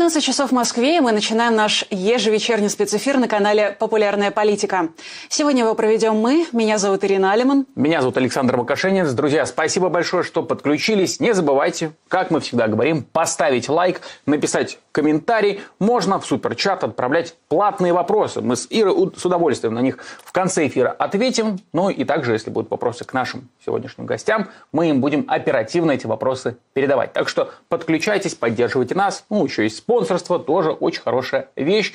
19 часов в Москве, и мы начинаем наш ежевечерний спецэфир на канале «Популярная политика». Сегодня его проведем мы. Меня зовут Ирина Алиман. Меня зовут Александр Макашенец. Друзья, спасибо большое, что подключились. Не забывайте, как мы всегда говорим, поставить лайк, написать комментарий. Можно в суперчат отправлять платные вопросы. Мы с Ирой с удовольствием на них в конце эфира ответим. Ну и также, если будут вопросы к нашим сегодняшним гостям, мы им будем оперативно эти вопросы передавать. Так что подключайтесь, поддерживайте нас. Ну, еще есть спонсорство, тоже очень хорошая вещь.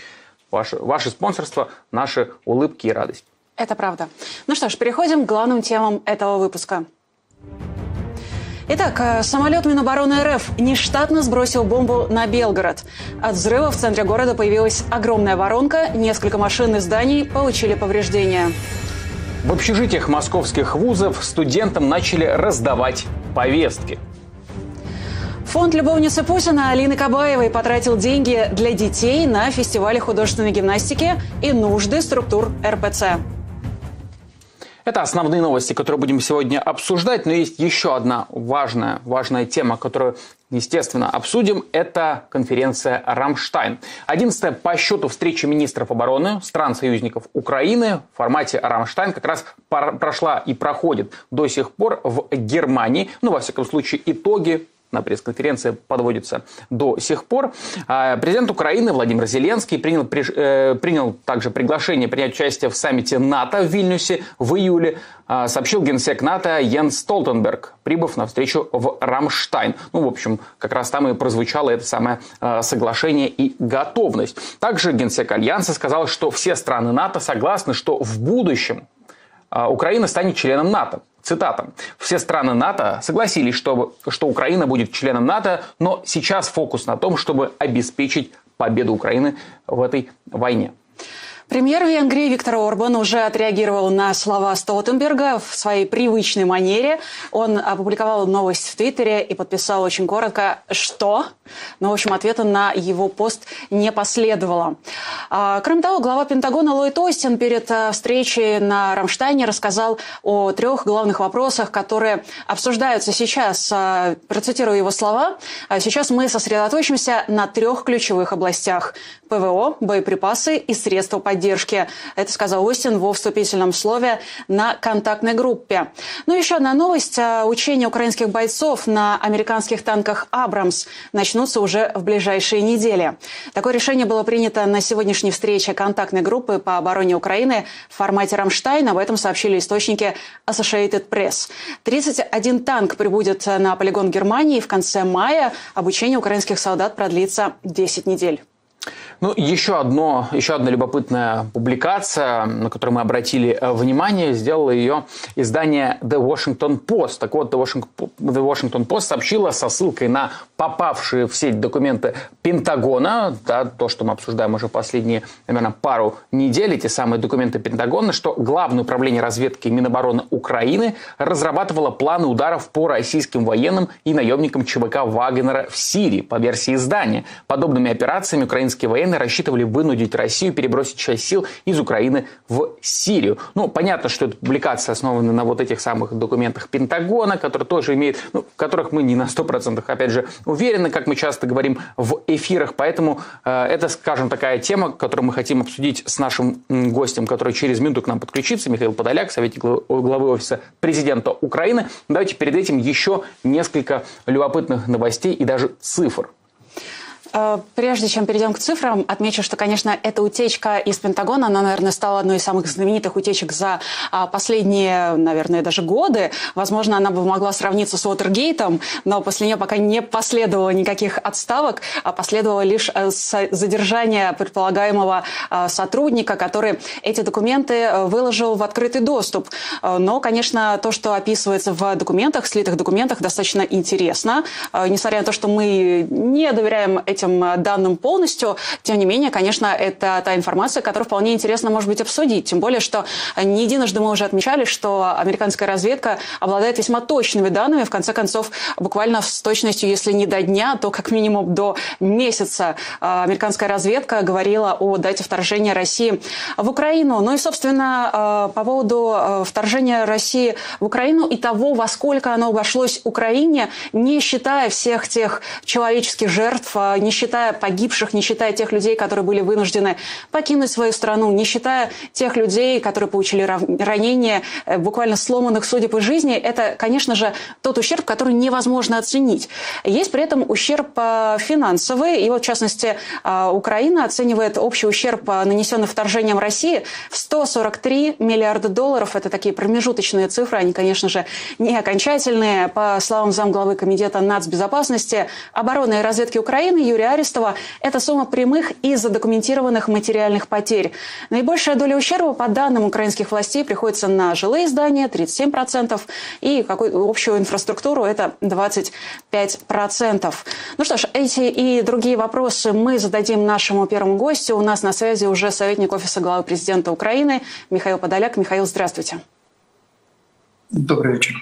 Ваше, ваше спонсорство – наши улыбки и радость. Это правда. Ну что ж, переходим к главным темам этого выпуска. Итак, э, самолет Минобороны РФ нештатно сбросил бомбу на Белгород. От взрыва в центре города появилась огромная воронка, несколько машин и зданий получили повреждения. В общежитиях московских вузов студентам начали раздавать повестки. Фонд любовницы Путина Алины Кабаевой потратил деньги для детей на фестивале художественной гимнастики и нужды структур РПЦ. Это основные новости, которые будем сегодня обсуждать, но есть еще одна важная, важная тема, которую, естественно, обсудим. Это конференция «Рамштайн». Одиннадцатая по счету встреча министров обороны стран-союзников Украины в формате «Рамштайн» как раз прошла и проходит до сих пор в Германии. Ну, во всяком случае, итоги на пресс-конференции подводится до сих пор. А, президент Украины Владимир Зеленский принял, э, принял также приглашение принять участие в саммите НАТО в Вильнюсе в июле, а, сообщил генсек НАТО Йенс Столтенберг, прибыв на встречу в Рамштайн. Ну, в общем, как раз там и прозвучало это самое а, соглашение и готовность. Также генсек Альянса сказал, что все страны НАТО согласны, что в будущем Украина станет членом НАТО. Цитата. «Все страны НАТО согласились, что, что Украина будет членом НАТО, но сейчас фокус на том, чтобы обеспечить победу Украины в этой войне». Премьер Венгрии Виктор Орбан уже отреагировал на слова Столтенберга в своей привычной манере. Он опубликовал новость в Твиттере и подписал очень коротко «Что?». Но, в общем, ответа на его пост не последовало. А, кроме того, глава Пентагона Ллойд Остин перед а, встречей на Рамштайне рассказал о трех главных вопросах, которые обсуждаются сейчас. А, процитирую его слова. «Сейчас мы сосредоточимся на трех ключевых областях – ПВО, боеприпасы и средства поддержки поддержки. Это сказал Остин во вступительном слове на контактной группе. Ну, еще одна новость. Учения украинских бойцов на американских танках «Абрамс» начнутся уже в ближайшие недели. Такое решение было принято на сегодняшней встрече контактной группы по обороне Украины в формате «Рамштайн». Об этом сообщили источники Associated Press. 31 танк прибудет на полигон Германии в конце мая. Обучение украинских солдат продлится 10 недель. Ну, еще, одно, еще одна любопытная публикация, на которую мы обратили э, внимание, сделало ее издание The Washington Post. Так вот, The Washington Post сообщила со ссылкой на попавшие в сеть документы Пентагона, да, то, что мы обсуждаем уже последние, наверное, пару недель, эти самые документы Пентагона, что Главное управление разведки Минобороны Украины разрабатывало планы ударов по российским военным и наемникам ЧВК Вагнера в Сирии, по версии издания. Подобными операциями украинские военные военные рассчитывали вынудить Россию перебросить часть сил из Украины в Сирию. Ну, понятно, что эта публикация основана на вот этих самых документах Пентагона, которые тоже имеют, ну, в которых мы не на 100% опять же уверены, как мы часто говорим в эфирах. Поэтому э, это, скажем, такая тема, которую мы хотим обсудить с нашим гостем, который через минуту к нам подключится, Михаил Подоляк, советник главы офиса президента Украины. Давайте перед этим еще несколько любопытных новостей и даже цифр. Э, прежде чем перейдем к цифрам, отмечу, что, конечно, эта утечка из Пентагона, она, наверное, стала одной из самых знаменитых утечек за а, последние, наверное, даже годы. Возможно, она бы могла сравниться с Уотергейтом, но после нее пока не последовало никаких отставок, а последовало лишь э, задержание предполагаемого э, сотрудника, который эти документы выложил в открытый доступ. Но, конечно, то, что описывается в документах, слитых документах, достаточно интересно. Несмотря на то, что мы не доверяем этим э, данным полностью. Тем не менее, конечно, это та информация, которую вполне интересно, может быть, обсудить. Тем более, что не единожды мы уже отмечали, что американская разведка обладает весьма точными данными. В конце концов, буквально с точностью, если не до дня, то как минимум до месяца э, американская разведка говорила о дате вторжения России в Украину. Ну и, собственно, э, по поводу вторжения России в Украину и того, во сколько оно обошлось Украине, не считая всех тех человеческих жертв, не считая погибших, не считая тех людей, которые были вынуждены покинуть свою страну, не считая тех людей, которые получили ранения, э, буквально сломанных судеб и жизни, это, конечно же, тот ущерб, который невозможно оценить. Есть при этом ущерб э, финансовый, и вот, в частности, э, Украина оценивает общий ущерб, нанесенный вторжением России, в 143 миллиарда долларов. Это такие промежуточные цифры, они, конечно же, не окончательные. По словам замглавы Комитета нацбезопасности, обороны и разведки Украины Юрия Арестова, это сумма прямых и задокументированных материальных потерь. Наибольшая доля ущерба, по данным украинских властей, приходится на жилые здания 37% и какую общую инфраструктуру это 25%. Ну что ж, эти и другие вопросы мы зададим нашему первому гостю. У нас на связи уже советник Офиса главы президента Украины Михаил Подоляк. Михаил, здравствуйте. Добрый вечер.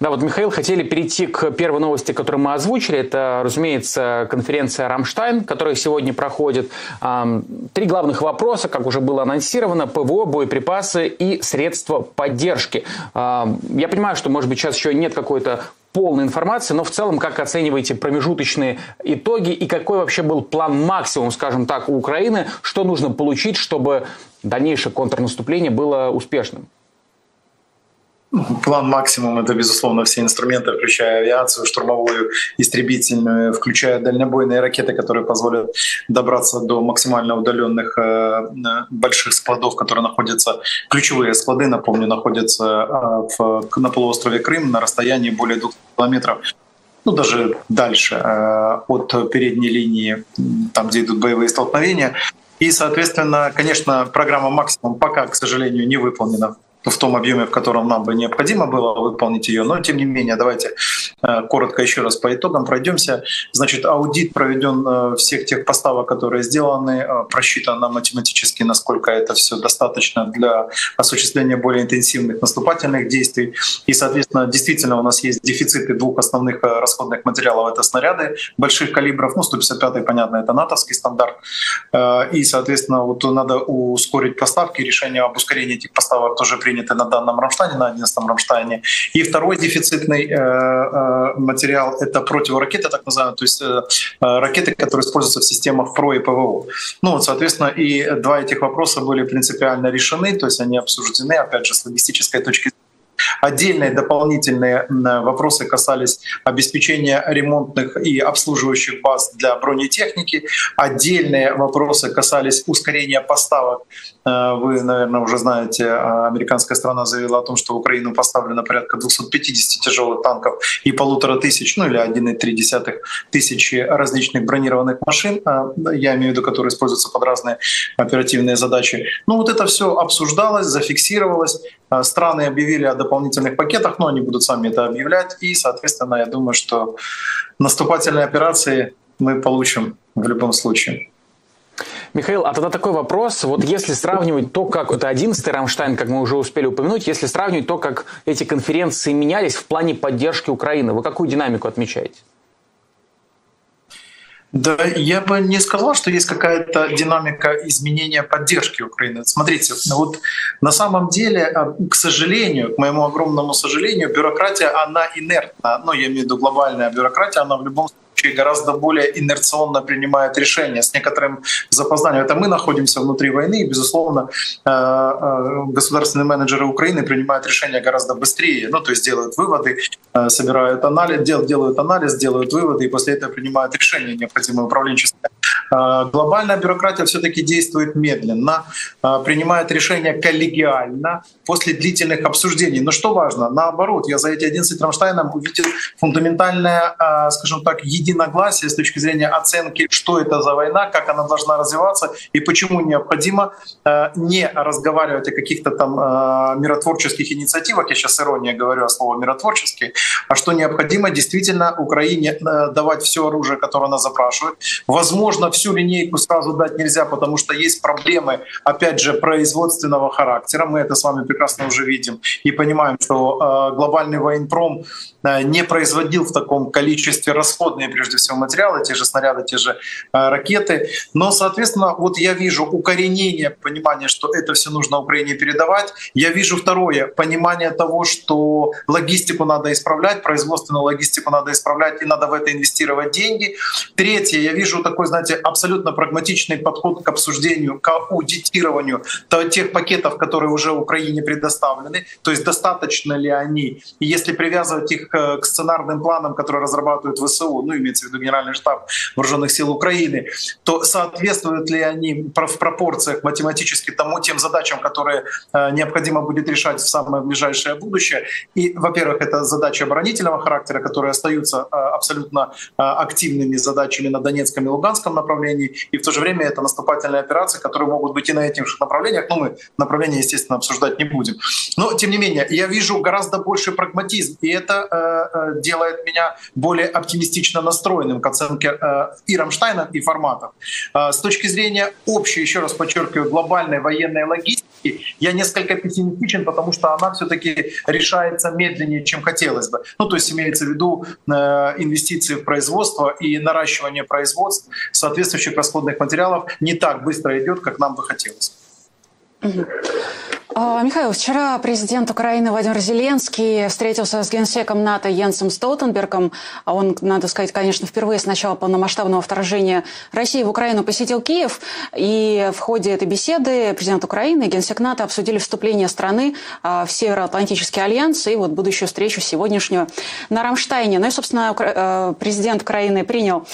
Да, вот, Михаил, хотели перейти к первой новости, которую мы озвучили. Это, разумеется, конференция «Рамштайн», которая сегодня проходит. Три главных вопроса, как уже было анонсировано, ПВО, боеприпасы и средства поддержки. Я понимаю, что, может быть, сейчас еще нет какой-то полной информации, но в целом как оцениваете промежуточные итоги и какой вообще был план максимум, скажем так, у Украины, что нужно получить, чтобы дальнейшее контрнаступление было успешным? План максимум — это, безусловно, все инструменты, включая авиацию, штурмовую, истребительную, включая дальнобойные ракеты, которые позволят добраться до максимально удаленных э, больших складов, которые находятся, ключевые склады, напомню, находятся э, в, на полуострове Крым на расстоянии более двух километров ну даже дальше э, от передней линии, там, где идут боевые столкновения. И, соответственно, конечно, программа «Максимум» пока, к сожалению, не выполнена в том объеме, в котором нам бы необходимо было выполнить ее. Но тем не менее, давайте э, коротко еще раз по итогам пройдемся. Значит, аудит проведен э, всех тех поставок, которые сделаны, э, просчитано математически, насколько это все достаточно для осуществления более интенсивных наступательных действий. И, соответственно, действительно у нас есть дефициты двух основных расходных материалов. Это снаряды больших калибров, ну, 155 понятно, это натовский стандарт. И, соответственно, вот надо ускорить поставки. Решение об ускорении этих поставок тоже принято приняты на данном Рамштайне, на 11 Рамштайне. И второй дефицитный э, э, материал — это противоракеты, так называемые, то есть э, ракеты, которые используются в системах ПРО и ПВО. Ну вот, соответственно, и два этих вопроса были принципиально решены, то есть они обсуждены, опять же, с логистической точки зрения Отдельные дополнительные вопросы касались обеспечения ремонтных и обслуживающих баз для бронетехники. Отдельные вопросы касались ускорения поставок. Э, вы, наверное, уже знаете, э, американская страна заявила о том, что в Украину поставлено порядка 250 тяжелых танков и полутора тысяч, ну или 1,3 тысячи различных бронированных машин, э, я имею в виду, которые используются под разные оперативные задачи. Ну вот это все обсуждалось, зафиксировалось. Страны объявили о дополнительных пакетах, но они будут сами это объявлять. И, соответственно, я думаю, что наступательные операции мы получим в любом случае. Михаил, а тогда такой вопрос. Вот если сравнивать то, как... Это 11-й Рамштайн, как мы уже успели упомянуть. Если сравнивать то, как эти конференции менялись в плане поддержки Украины, вы какую динамику отмечаете? Да, я бы не сказал, что есть какая-то динамика изменения поддержки Украины. Смотрите, вот на самом деле, а, к сожалению, к моему огромному сожалению, бюрократия, она инертна. Ну, я имею в виду глобальная бюрократия, она в любом случае гораздо более инерционно принимает решения с некоторым запозданием. Это мы находимся внутри войны, и, безусловно, э, э, государственные менеджеры Украины принимают решения гораздо быстрее, ну, то есть делают выводы, э, собирают анализ, делают анализ, делают выводы, и после этого принимают решения необходимые управленческие. Глобальная бюрократия все-таки действует медленно, принимает решения коллегиально после длительных обсуждений. Но что важно, наоборот, я за эти 11 Рамштайном увидел фундаментальное, скажем так, единогласие с точки зрения оценки, что это за война, как она должна развиваться и почему необходимо не разговаривать о каких-то там миротворческих инициативах, я сейчас ирония говорю о слове миротворческие, а что необходимо действительно Украине давать все оружие, которое она запрашивает, возможно, всю линейку сразу дать нельзя, потому что есть проблемы, опять же, производственного характера. Мы это с вами прекрасно уже видим и понимаем, что э, глобальный военпром э, не производил в таком количестве расходные, прежде всего, материалы, те же снаряды, те же ракеты. Но, соответственно, вот я вижу укоренение понимание, что это все нужно Украине передавать. Я вижу второе, понимание того, что логистику надо исправлять, производственную логистику надо исправлять, и надо в это инвестировать деньги. Третье, я вижу такой, знаете, абсолютно прагматичный подход к обсуждению, к аудитированию тех пакетов, которые уже Украине предоставлены, то есть достаточно ли они. Если привязывать их э, к сценарным планам, которые разрабатывают ВСУ, ну, имеется в виду Генеральный штаб Вооруженных сил Украины, то соответствуют ли они в пропорциях математически тому, тем задачам, которые э, необходимо будет решать в самое ближайшее будущее. И, во-первых, это задачи оборонительного характера, которые остаются э, абсолютно активными задачами на Донецком и Луганском направлении, и в то же время это наступательные операции, которые могут быть и на этих же направлениях, но мы направления, естественно, обсуждать не будем. Но, тем не менее, я вижу гораздо больше прагматизм, и это э, э делает меня более оптимистично настроенным к оценке э, и Рамштайна, и форматов. Э, с точки зрения общей, еще раз подчеркиваю, глобальной военной логистики, я несколько пессимистичен, потому что она все-таки решается медленнее, чем хотелось бы. Ну, то есть имеется в виду э, инвестиции в производство и наращивание производств соответствующих расходных материалов не так быстро идет, как нам бы хотелось. А, Михаил, вчера президент Украины Владимир Зеленский встретился с генсеком НАТО Йенсом Столтенбергом. А он, надо сказать, конечно, впервые с начала полномасштабного вторжения России в Украину посетил Киев. И в ходе этой беседы президент Украины и генсек НАТО обсудили вступление страны а, в Североатлантический альянс и вот будущую встречу сегодняшнюю на Рамштайне. Ну и, собственно, э, президент Украины принял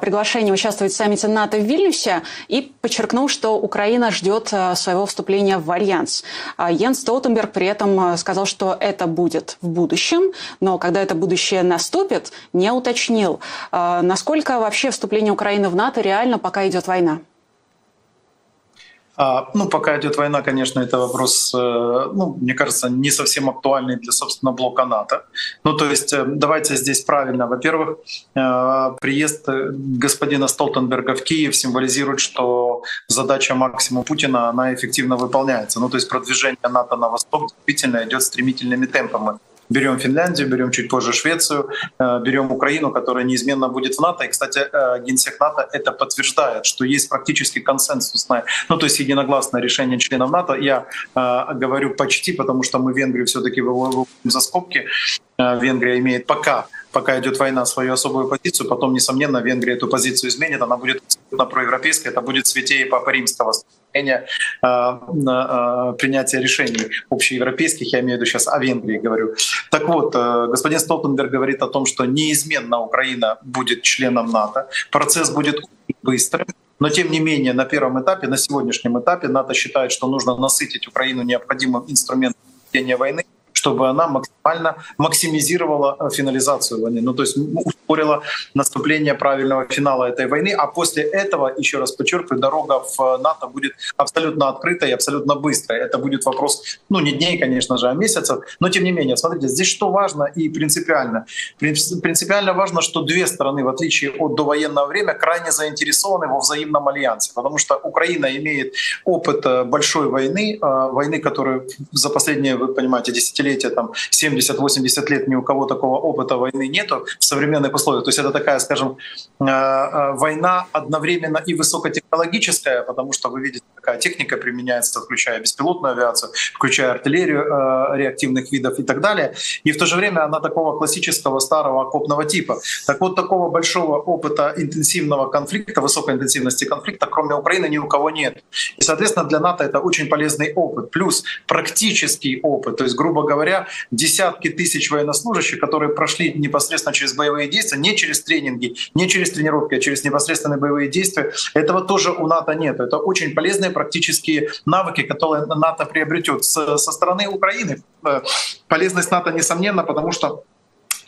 приглашение участвовать в саммите НАТО в Вильнюсе и подчеркнул, что Украина ждет своего вступления в альянс. А Йенс Столтенберг при этом э, сказал, что это будет в будущем, но когда это будущее наступит, не уточнил, а насколько вообще вступление Украины в НАТО реально, пока идет война. А, ну, пока идет война, конечно, это вопрос, э, ну, мне кажется, не совсем актуальный для, собственно, блока НАТО. Ну, то есть э, давайте здесь правильно. Во-первых, э, приезд господина Столтенберга в Киев символизирует, что задача Максима Путина, она эффективно выполняется. Ну, то есть продвижение НАТО на восток действительно идет стремительными темпами берем Финляндию, берем чуть позже Швецию, э, берем Украину, которая неизменно будет в НАТО. И, кстати, э, Генсек НАТО это подтверждает, что есть практически консенсусное, ну то есть единогласное решение членов НАТО. Я э, говорю почти, потому что мы Венгрию все-таки выводим за скобки. Венгрия имеет пока пока идет война, свою особую позицию. Потом, несомненно, Венгрия эту позицию изменит. Она будет абсолютно проевропейская. Это будет святее Папы Римского состояния э, э, принятия решений общеевропейских. Я имею в виду сейчас о Венгрии говорю. Так вот, э, господин Столтенберг говорит о том, что неизменно Украина будет членом НАТО. Процесс будет быстрым. Но тем не менее, на первом этапе, на сегодняшнем этапе НАТО считает, что нужно насытить Украину необходимым инструментом ведения войны чтобы она максимально максимизировала э, финализацию войны, ну то есть ускорила наступление правильного финала этой войны, а после этого, еще раз подчеркиваю, дорога в э, НАТО будет абсолютно открытой и абсолютно быстрой. Это будет вопрос, ну не дней, конечно же, а месяцев, но тем не менее, смотрите, здесь что важно и принципиально? Принципиально важно, что две стороны, в отличие от довоенного времени, крайне заинтересованы во взаимном альянсе, потому что Украина имеет опыт э, большой войны, войны, которую за последние, вы понимаете, десятилетия десятилетия, там 70-80 лет ни у кого такого опыта войны нету в современных условиях. То есть это такая, скажем, э, э, война одновременно и высокотехнологическая, потому что вы видите, какая техника применяется, включая беспилотную авиацию, включая артиллерию э, реактивных видов и так далее. И в то же время она такого классического старого окопного типа. Так вот, такого большого опыта интенсивного конфликта, высокой интенсивности конфликта, кроме Украины, ни у кого нет. И, соответственно, для НАТО это очень полезный опыт. Плюс практический опыт, то есть, грубо говоря, говоря, десятки тысяч военнослужащих, которые прошли непосредственно через боевые действия, не через тренинги, не через тренировки, а через непосредственные боевые действия. Этого тоже у НАТО нет. Это очень полезные практические навыки, которые НАТО приобретет. Со стороны Украины э, полезность НАТО, несомненно, потому что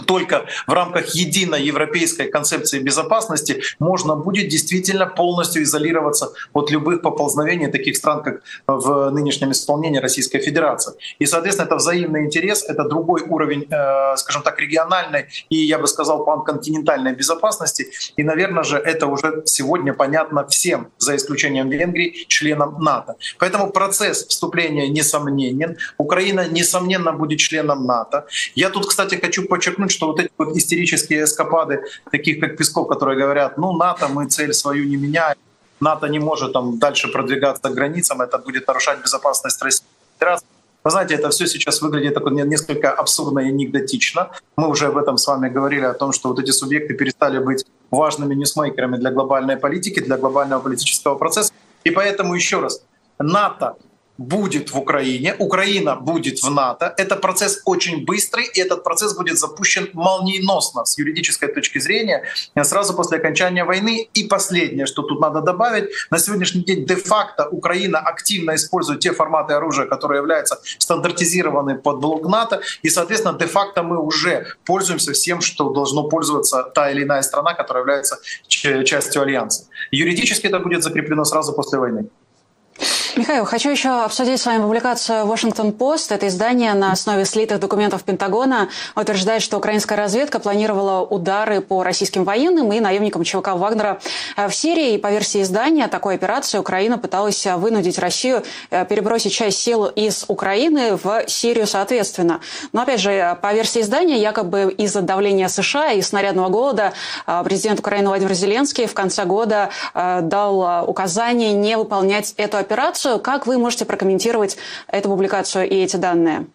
только в рамках единой европейской концепции безопасности можно будет действительно полностью изолироваться от любых поползновений таких стран, как в нынешнем исполнении Российской Федерации. И, соответственно, это взаимный интерес, это другой уровень, э, скажем так, региональной и, я бы сказал, панконтинентальной безопасности. И, наверное же, это уже сегодня понятно всем, за исключением Венгрии, членам НАТО. Поэтому процесс вступления несомненен. Украина, несомненно, будет членом НАТО. Я тут, кстати, хочу подчеркнуть, что вот эти вот истерические эскапады, таких как Песков, которые говорят, ну, НАТО, мы цель свою не меняем, НАТО не может там дальше продвигаться к границам, это будет нарушать безопасность Российской Федерации. Вы знаете, это все сейчас выглядит так, несколько абсурдно и анекдотично. Мы уже об этом с вами говорили, о том, что вот эти субъекты перестали быть важными ньюсмейкерами для глобальной политики, для глобального политического процесса. И поэтому еще раз, НАТО будет в Украине, Украина будет в НАТО. Это процесс очень быстрый, и этот процесс будет запущен молниеносно с юридической точки зрения сразу после окончания войны. И последнее, что тут надо добавить, на сегодняшний день де-факто Украина активно использует те форматы оружия, которые являются стандартизированы под блок НАТО, и, соответственно, де-факто мы уже пользуемся всем, что должно пользоваться та или иная страна, которая является частью Альянса. Юридически это будет закреплено сразу после войны. Михаил, хочу еще обсудить с вами публикацию Washington Post. Это издание на основе слитых документов Пентагона утверждает, что украинская разведка планировала удары по российским военным и наемникам ЧВК Вагнера в Сирии. И по версии издания, такой операции Украина пыталась вынудить Россию э, перебросить часть сил из Украины в Сирию соответственно. Но опять же, по версии издания, якобы из-за давления США и снарядного голода э, президент Украины Владимир Зеленский в конце года э, дал указание не выполнять эту операцию Как вы можете прокомментировать эту публикацию и эти данные?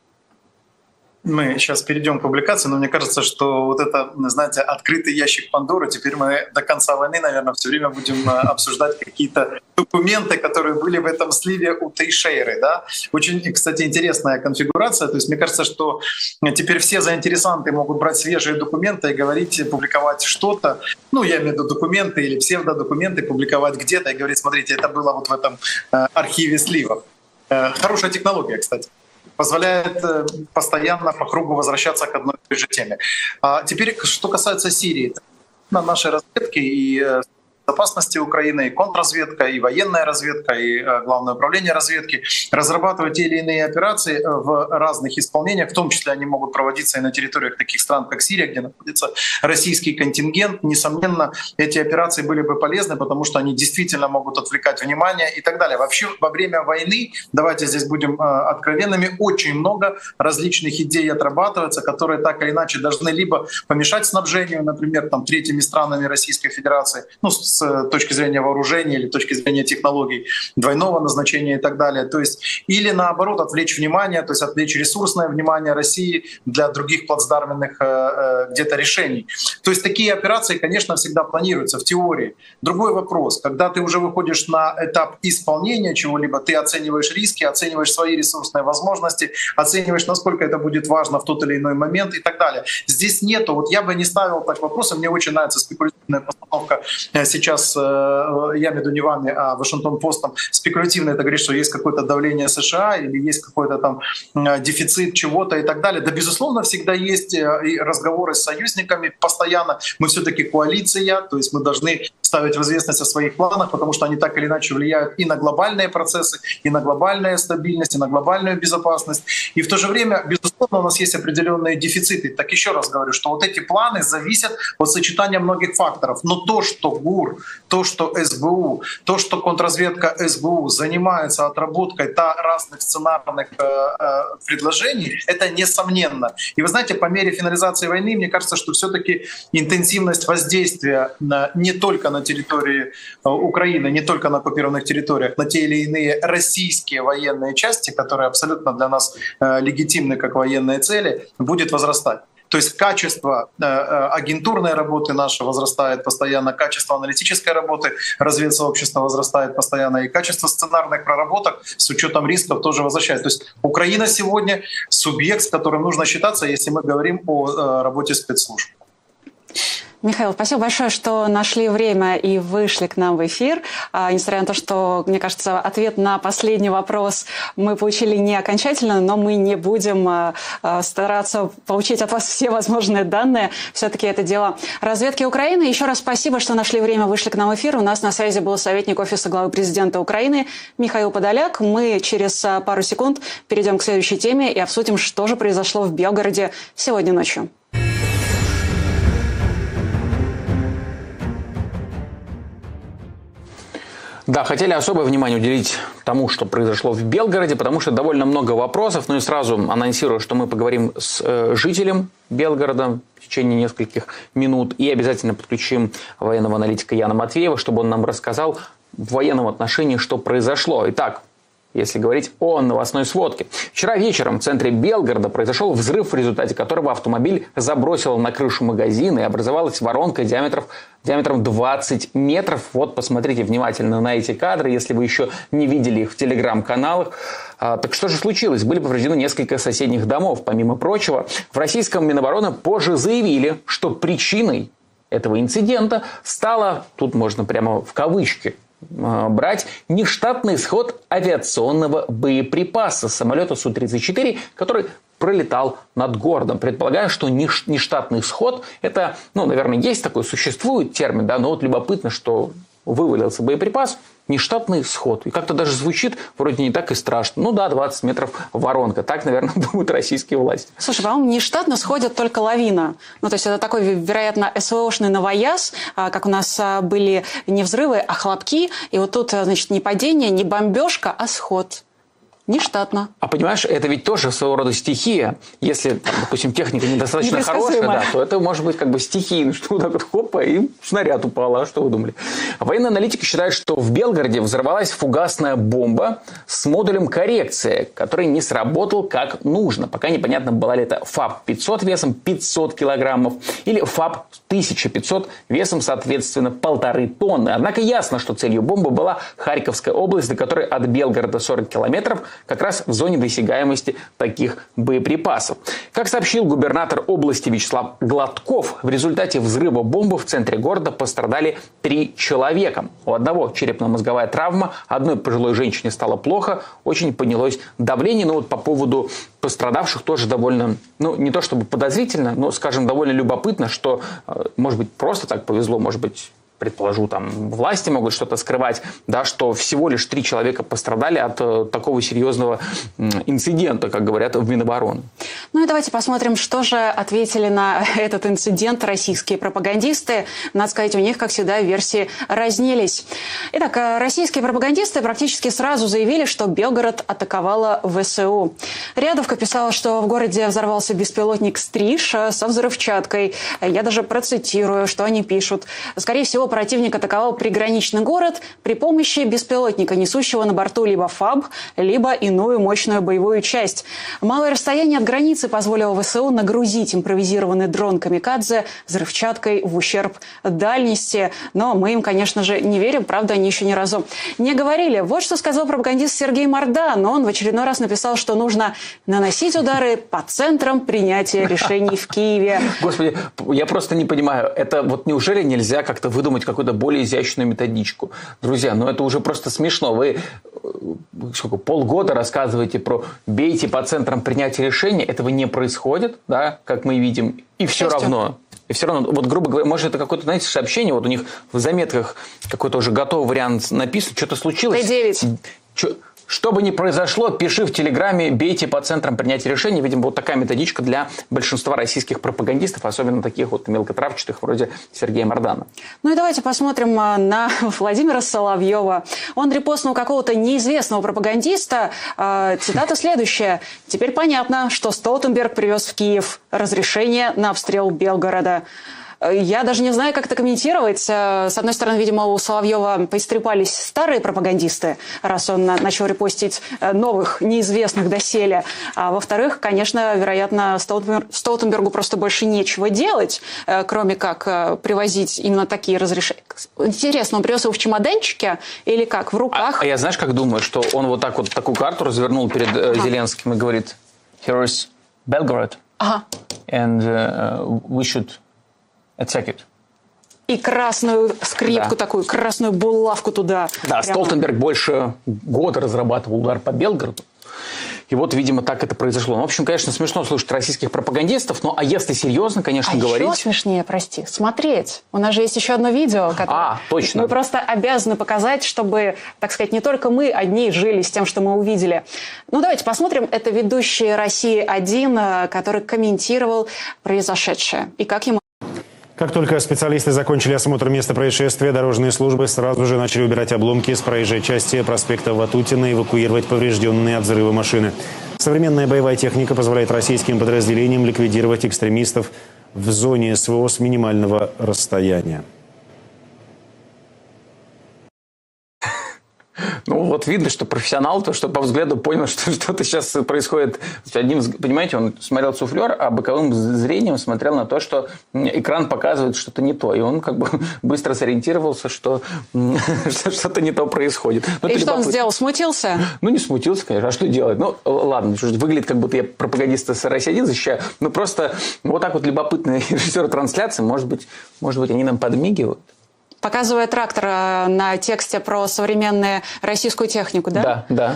Мы сейчас перейдем к публикации, но мне кажется, что вот это, знаете, открытый ящик Пандоры, теперь мы до конца войны, наверное, все время будем э, обсуждать какие-то документы, которые были в этом сливе у Тейшейры. Да? Очень, кстати, интересная конфигурация. То есть мне кажется, что теперь все заинтересанты могут брать свежие документы и говорить, публиковать что-то. Ну, я имею в виду документы или псевдодокументы, публиковать где-то и говорить, смотрите, это было вот в этом э, архиве сливов. Э, хорошая технология, кстати позволяет э, постоянно по кругу возвращаться к одной и той же теме. А теперь, что касается Сирии, на нашей разведке и э, безопасности Украины, и контрразведка, и военная разведка, и э, Главное управление разведки разрабатывают те или иные операции э, в разных исполнениях, в том числе они могут проводиться и на территориях таких стран, как Сирия, где находится российский контингент. Несомненно, эти операции были бы полезны, потому что они действительно могут отвлекать внимание и так далее. Вообще, во время войны, давайте здесь будем э, откровенными, очень много различных идей отрабатывается, которые так или иначе должны либо помешать снабжению, например, там, третьими странами Российской Федерации, ну, с точки зрения вооружения или точки зрения технологий двойного назначения и так далее. То есть или наоборот отвлечь внимание, то есть отвлечь ресурсное внимание России для других плацдарменных э, э, где-то решений. То есть такие операции, конечно, всегда планируются в теории. Другой вопрос, когда ты уже выходишь на этап исполнения чего-либо, ты оцениваешь риски, оцениваешь свои ресурсные возможности, оцениваешь, насколько это будет важно в тот или иной момент и так далее. Здесь нету, вот я бы не ставил так вопросы, мне очень нравится спекулятивная постановка э, сейчас, э, я имею в не вами, а Вашингтон Постом, спекулятивно это говорит, что есть какое-то давление США или есть какой-то там э, дефицит чего-то и так далее. Да, безусловно, всегда есть э, разговоры с союзниками постоянно. Мы все-таки коалиция, то есть мы должны ставить в известность о своих планах, потому что они так или иначе влияют и на глобальные процессы, и на глобальную стабильность, и на глобальную безопасность. И в то же время, безусловно, у нас есть определенные дефициты. Так еще раз говорю, что вот эти планы зависят от сочетания многих факторов. Но то, что ГУР, то, что СБУ, то, что контрразведка СБУ занимается отработкой та разных сценарных э, э, предложений, это несомненно. И вы знаете, по мере финализации войны, мне кажется, что все-таки интенсивность воздействия на, не только на территории э, Украины, не только на оккупированных территориях, на те или иные российские военные части, которые абсолютно для нас э, легитимны как военные цели, будет возрастать. То есть качество э, агентурной работы нашей возрастает постоянно, качество аналитической работы разведсообщества возрастает постоянно, и качество сценарных проработок с учетом рисков тоже возвращается. То есть Украина сегодня субъект, с которым нужно считаться, если мы говорим о работе спецслужб. Михаил, спасибо большое, что нашли время и вышли к нам в эфир. А, несмотря на то, что, мне кажется, ответ на последний вопрос мы получили не окончательно, но мы не будем а, а, стараться получить от вас все возможные данные. Все-таки это дело разведки Украины. Еще раз спасибо, что нашли время, вышли к нам в эфир. У нас на связи был советник Офиса главы президента Украины Михаил Подоляк. Мы через а, пару секунд перейдем к следующей теме и обсудим, что же произошло в Белгороде сегодня ночью. Да, хотели особое внимание уделить тому, что произошло в Белгороде, потому что довольно много вопросов. Ну и сразу анонсирую, что мы поговорим с э, жителем Белгорода в течение нескольких минут и обязательно подключим военного аналитика Яна Матвеева, чтобы он нам рассказал в военном отношении, что произошло. Итак, если говорить о новостной сводке. Вчера вечером в центре Белгорода произошел взрыв, в результате которого автомобиль забросило на крышу магазина и образовалась воронка диаметров, диаметром 20 метров. Вот посмотрите внимательно на эти кадры, если вы еще не видели их в телеграм-каналах. А, так что же случилось? Были повреждены несколько соседних домов. Помимо прочего, в российском Минобороны позже заявили, что причиной этого инцидента стало, тут можно прямо в кавычки брать нештатный исход авиационного боеприпаса самолета Су-34, который пролетал над городом. Предполагаю, что нештатный исход – это, ну, наверное, есть такой, существует термин, да, но вот любопытно, что вывалился боеприпас, нештатный сход. И как-то даже звучит вроде не так и страшно. Ну да, 20 метров воронка. Так, наверное, думают российские власти. Слушай, по-моему, нештатно сходит только лавина. Ну, то есть это такой, вероятно, СВОшный новояз, а, как у нас а, были не взрывы, а хлопки. И вот тут, значит, не падение, не бомбежка, а сход. Нештатно. А понимаешь, это ведь тоже своего рода стихия. Если, там, допустим, техника недостаточно хорошая, да, то это может быть как бы стихийно, что вот так вот хопа, и снаряд упал. А что вы думали? Военные аналитики считают, что в Белгороде взорвалась фугасная бомба с модулем коррекции, который не сработал как нужно. Пока непонятно, была ли это ФАП-500 весом 500 килограммов или ФАП-1500 весом, соответственно, полторы тонны. Однако ясно, что целью бомбы была Харьковская область, до которой от Белгорода 40 километров, как раз в зоне досягаемости таких боеприпасов. Как сообщил губернатор области Вячеслав Гладков, в результате взрыва бомбы в центре города пострадали три человека. У одного черепно-мозговая травма, одной пожилой женщине стало плохо, очень поднялось давление. Но вот по поводу пострадавших тоже довольно, ну, не то чтобы подозрительно, но, скажем, довольно любопытно, что, э, может быть, просто так повезло, может быть, предположу, там власти могут что-то скрывать, да, что всего лишь три человека пострадали от э, такого серьезного инцидента, как говорят в Минобороны. Ну и давайте посмотрим, что же ответили на этот инцидент российские пропагандисты. Надо сказать, у них, как всегда, версии разнились. Итак, э, российские пропагандисты практически сразу заявили, что Белгород атаковала ВСУ. Рядовка писала, что в городе взорвался беспилотник «Стриж» со взрывчаткой. Я даже процитирую, что они пишут. Скорее всего, противник атаковал приграничный город при помощи беспилотника, несущего на борту либо ФАБ, либо иную мощную боевую часть. Малое расстояние от границы позволило ВСУ нагрузить импровизированный дрон «Камикадзе» взрывчаткой в ущерб дальности. Но мы им, конечно же, не верим. Правда, они еще ни разу не говорили. Вот что сказал пропагандист Сергей Мордан. Он в очередной раз написал, что нужно наносить удары по центрам принятия решений в Киеве. Господи, я просто не понимаю. Это вот неужели нельзя как-то выдумать придумать какую-то более изящную методичку. Друзья, ну это уже просто смешно. Вы э, сколько, полгода рассказываете про бейте по центрам принятия решения, этого не происходит, да, как мы видим, и все равно. И все равно, вот грубо говоря, может это какое-то, знаете, сообщение, вот у них в заметках какой-то уже готовый вариант написан, что-то случилось. Т9. Что бы ни произошло, пиши в Телеграме, бейте по центрам принятия решений. Видимо, вот такая методичка для большинства российских пропагандистов, особенно таких вот мелкотравчатых, вроде Сергея Мордана. Ну и давайте посмотрим а, на Владимира Соловьева. Он репостнул какого-то неизвестного пропагандиста. А, цитата следующая. «Теперь понятно, что Столтенберг привез в Киев разрешение на обстрел Белгорода». Я даже не знаю, как это комментировать. Э, с одной стороны, видимо, у Соловьева поистрепались старые пропагандисты, раз он начал репостить э, новых, неизвестных доселе. А во-вторых, конечно, вероятно, Столтенбергу просто больше нечего делать, э, кроме как привозить именно такие разрешения. Интересно, он привез его в чемоданчике или как, в руках? А, а я знаешь, как думаю, что он вот так вот такую карту развернул перед ага. Зеленским и говорит, here is Belgorod, ага. and uh, we should attack it. и красную скрипку да. такую, красную булавку туда. Да, Прямо. Столтенберг больше года разрабатывал удар по Белгороду. И вот, видимо, так это произошло. Ну, в общем, конечно, смешно слушать российских пропагандистов, но а если серьезно, конечно, а говорить... еще смешнее, прости, смотреть. У нас же есть еще одно видео, которое... А, точно. Мы просто обязаны показать, чтобы, так сказать, не только мы одни жили с тем, что мы увидели. Ну, давайте посмотрим. Это ведущий «России-1», который комментировал произошедшее. И как ему как только специалисты закончили осмотр места происшествия, дорожные службы сразу же начали убирать обломки с проезжей части проспекта Ватутина и эвакуировать поврежденные от взрыва машины. Современная боевая техника позволяет российским подразделениям ликвидировать экстремистов в зоне СВО с минимального расстояния. Ну, вот видно, что профессионал, то, что по взгляду понял, что что-то сейчас происходит. Одним, понимаете, он смотрел суфлер, а боковым зрением смотрел на то, что экран показывает что-то не то. И он как бы быстро сориентировался, что что-то не то происходит. Ну, и что он сделал? Смутился? Ну, не смутился, конечно. А что делать? Ну, ладно, выглядит, как будто я пропагандиста с России-1 защищаю. Ну, просто вот так вот любопытный режиссер трансляции, может быть, может быть, они нам подмигивают показывая трактор э, на тексте про современную российскую технику, да? Да, да.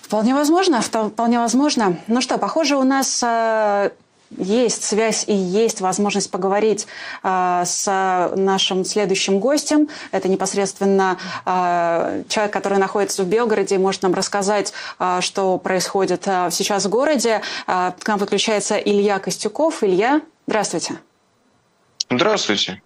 Вполне возможно, вполне возможно. Ну что, похоже, у нас э, есть связь и есть возможность поговорить э, с нашим следующим гостем. Это непосредственно э, человек, который находится в Белгороде и может нам рассказать, э, что происходит э, сейчас в городе. Э, к нам подключается Илья Костюков. Илья, здравствуйте. Здравствуйте.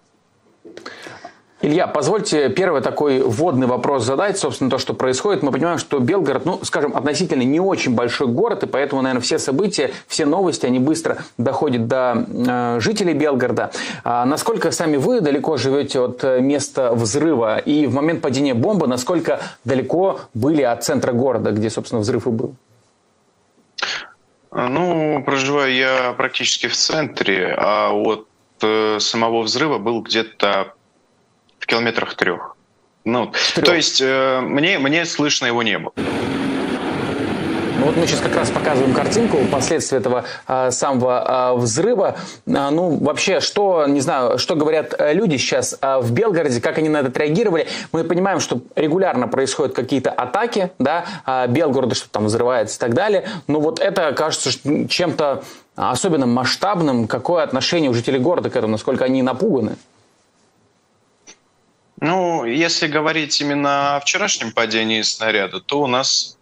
Илья, позвольте первый такой вводный вопрос задать, собственно, то, что происходит. Мы понимаем, что Белгород, ну, скажем, относительно не очень большой город, и поэтому, наверное, все события, все новости, они быстро доходят до э, жителей Белгорода. А насколько сами вы далеко живете от э, места взрыва, и в момент падения бомбы, насколько далеко были от центра города, где, собственно, взрыв и был? Ну, проживаю я практически в центре, а от э, самого взрыва был где-то в километрах трех. Ну, трех. то есть э, мне, мне слышно его не было. Ну, вот мы сейчас как раз показываем картинку последствий этого э, самого э, взрыва. Э, ну, вообще, что, не знаю, что говорят э, люди сейчас э, в Белгороде, как они на это реагировали. Мы понимаем, что регулярно происходят какие-то атаки, да, э, Белгорода, что там взрывается и так далее. Но вот это кажется чем-то особенно масштабным. Какое отношение у жителей города к этому, насколько они напуганы? Ну, если говорить именно о вчерашнем падении снаряда, то у нас,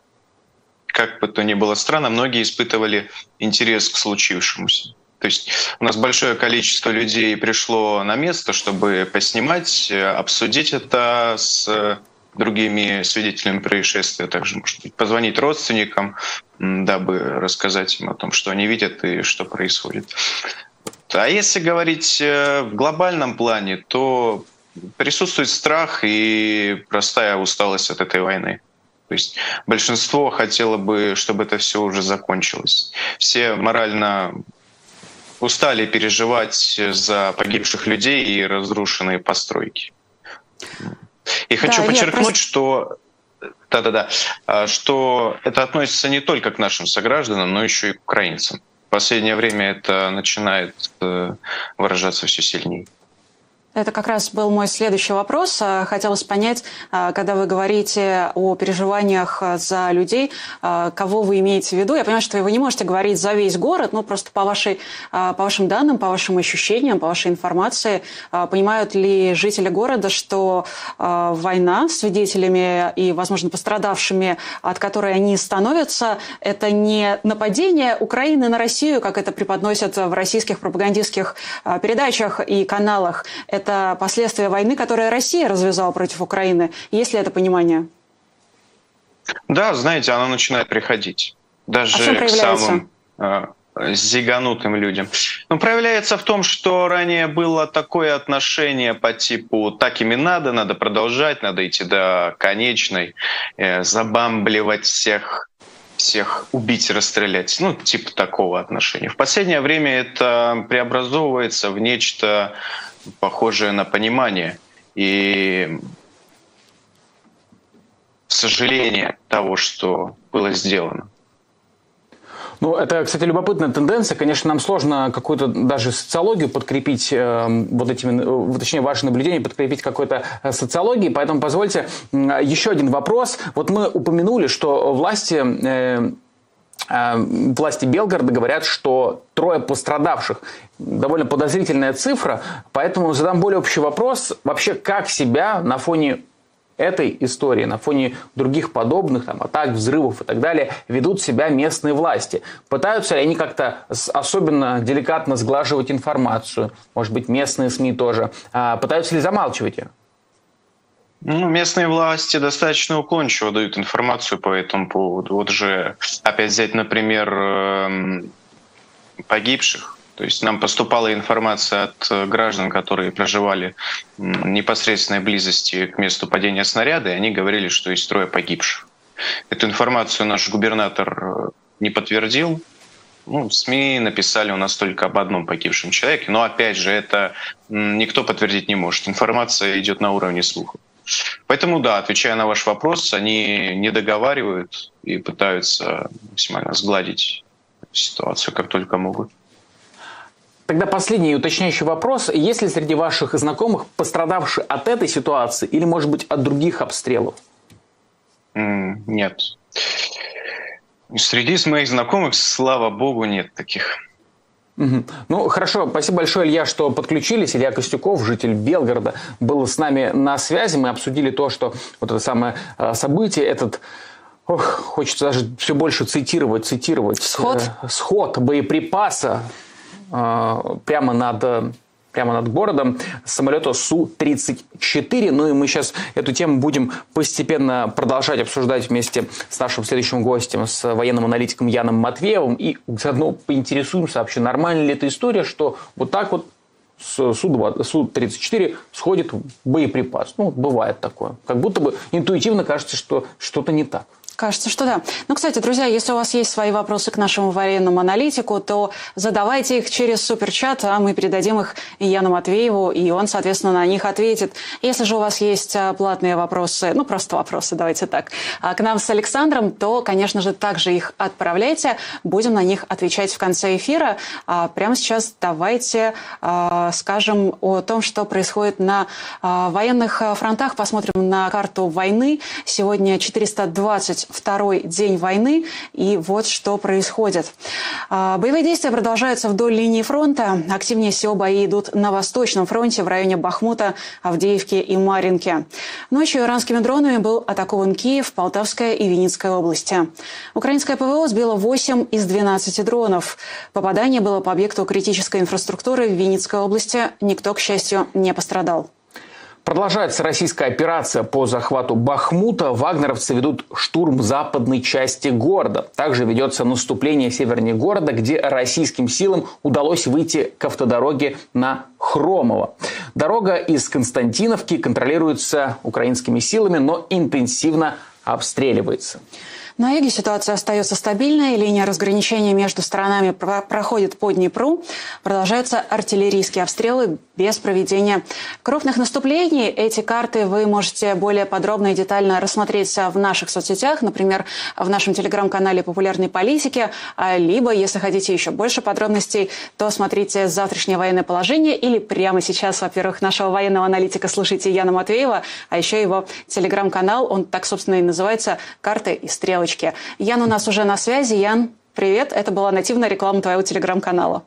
как бы то ни было странно, многие испытывали интерес к случившемуся. То есть у нас большое количество людей пришло на место, чтобы поснимать, обсудить это с другими свидетелями происшествия, также, может быть, позвонить родственникам, дабы рассказать им о том, что они видят и что происходит. А если говорить э, в глобальном плане, то присутствует страх и простая усталость от этой войны. То есть большинство хотело бы, чтобы это все уже закончилось. Все морально устали переживать за погибших людей и разрушенные постройки. И хочу да, подчеркнуть, просто... что да-да-да, а, что это относится не только к нашим согражданам, но еще и к украинцам. В последнее время это начинает э, выражаться все сильнее. Это как раз был мой следующий вопрос. А, хотелось понять, а, когда вы говорите о переживаниях а, за людей, кого вы имеете в виду? Я понимаю, что вы не можете говорить за весь город, но просто по, вашей, по вашим данным, по вашим ощущениям, по вашей информации, понимают ли жители города, что война, свидетелями и, возможно, пострадавшими, от которой они становятся, это не нападение Украины на Россию, как это преподносят в российских пропагандистских передачах и каналах. Это последствия войны, которую Россия развязала против Украины. Есть ли это понимание? Да, знаете, оно начинает приходить. Даже а к самым э, зиганутым людям. Ну, проявляется в том, что ранее было такое отношение по типу «так ими надо, надо продолжать, надо идти до конечной, э, забамбливать всех всех убить, расстрелять. Ну, типа такого отношения. В последнее время это преобразовывается в нечто похожее на понимание и сожаление того, что было сделано. Ну, это, кстати, любопытная тенденция. Конечно, нам сложно какую-то даже социологию подкрепить, э, вот этими, точнее, ваши наблюдения подкрепить какой-то э, социологией. Поэтому позвольте еще один вопрос. Вот мы упомянули, что власти... Э, э власти Белгорода говорят, что трое пострадавших. Довольно подозрительная цифра, поэтому задам более общий вопрос. Вообще, как себя на фоне этой истории, на фоне других подобных там, атак, взрывов и так далее, ведут себя местные власти? Пытаются ли они как-то особенно деликатно сглаживать информацию? Может быть, местные СМИ тоже? А пытаются ли замалчивать ее? Ну, местные власти достаточно уклончиво дают информацию по этому поводу. Вот же опять взять, например, эм, погибших. То есть нам поступала информация от э, граждан, которые проживали в непосредственной близости к месту падения снаряда, и они говорили, что есть трое погибших. Эту информацию наш губернатор э, не подтвердил. Ну, СМИ написали у нас только об одном погибшем человеке, но опять же это никто подтвердить не может. Информация идет на уровне слухов. Поэтому да, отвечая на ваш вопрос, они не договаривают и пытаются максимально сгладить ситуацию, как только могут. Тогда последний уточняющий вопрос. Есть ли среди ваших знакомых пострадавшие от этой ситуации или, может быть, от других обстрелов? Mm, нет. Среди моих знакомых, слава богу, нет таких. Угу. Ну, хорошо. Спасибо большое, Илья, что подключились. Илья Костюков, житель Белгорода, был с нами на связи. Мы обсудили то, что вот это самое э, событие, этот Ох, хочется даже все больше цитировать, цитировать. Сход? Э, сход боеприпаса прямо над прямо над городом самолета Су-34. Ну и мы сейчас эту тему будем постепенно продолжать обсуждать вместе с нашим следующим гостем, с военным аналитиком Яном Матвеевым. И заодно поинтересуемся вообще, нормальна ли эта история, что вот так вот с Су-34 сходит боеприпас. Ну, бывает такое. Как будто бы интуитивно кажется, что что-то не так. Кажется, что да. Ну, кстати, друзья, если у вас есть свои вопросы к нашему военному аналитику, то задавайте их через суперчат, а мы передадим их Яну Матвееву, и он, соответственно, на них ответит. Если же у вас есть а, платные вопросы, ну, просто вопросы, давайте так, а, к нам с Александром, то, конечно же, также их отправляйте. Будем на них отвечать в конце эфира. А прямо сейчас давайте скажем о том, что происходит на военных фронтах. Посмотрим на карту войны. Сегодня 420 второй день войны, и вот что происходит. А, боевые действия продолжаются вдоль линии фронта. Активнее всего бои идут на Восточном фронте в районе Бахмута, Авдеевки и Маринки. Ночью иранскими дронами был атакован Киев, Полтавская и Винницкая области. Украинская ПВО сбила 8 из 12 дронов. Попадание было по объекту критической инфраструктуры в Винницкой области. Никто, к счастью, не пострадал. Продолжается российская операция по захвату Бахмута. Вагнеровцы ведут штурм западной части города. Также ведется наступление севернее города, где российским силам удалось выйти к автодороге на Хромово. Дорога из Константиновки контролируется украинскими силами, но интенсивно обстреливается. На юге ситуация остается стабильной. Линия разграничения между сторонами проходит по Днепру. Продолжаются артиллерийские обстрелы без проведения крупных наступлений. Эти карты вы можете более подробно и детально рассмотреть в наших соцсетях, например, в нашем телеграм-канале «Популярной политики», а, либо, если хотите еще больше подробностей, то смотрите «Завтрашнее военное положение» или прямо сейчас, во-первых, нашего военного аналитика слушайте Яна Матвеева, а еще его телеграм-канал, он так, собственно, и называется «Карты и стрелочки». Ян у нас уже на связи. Ян, привет. Это была нативная реклама твоего телеграм-канала.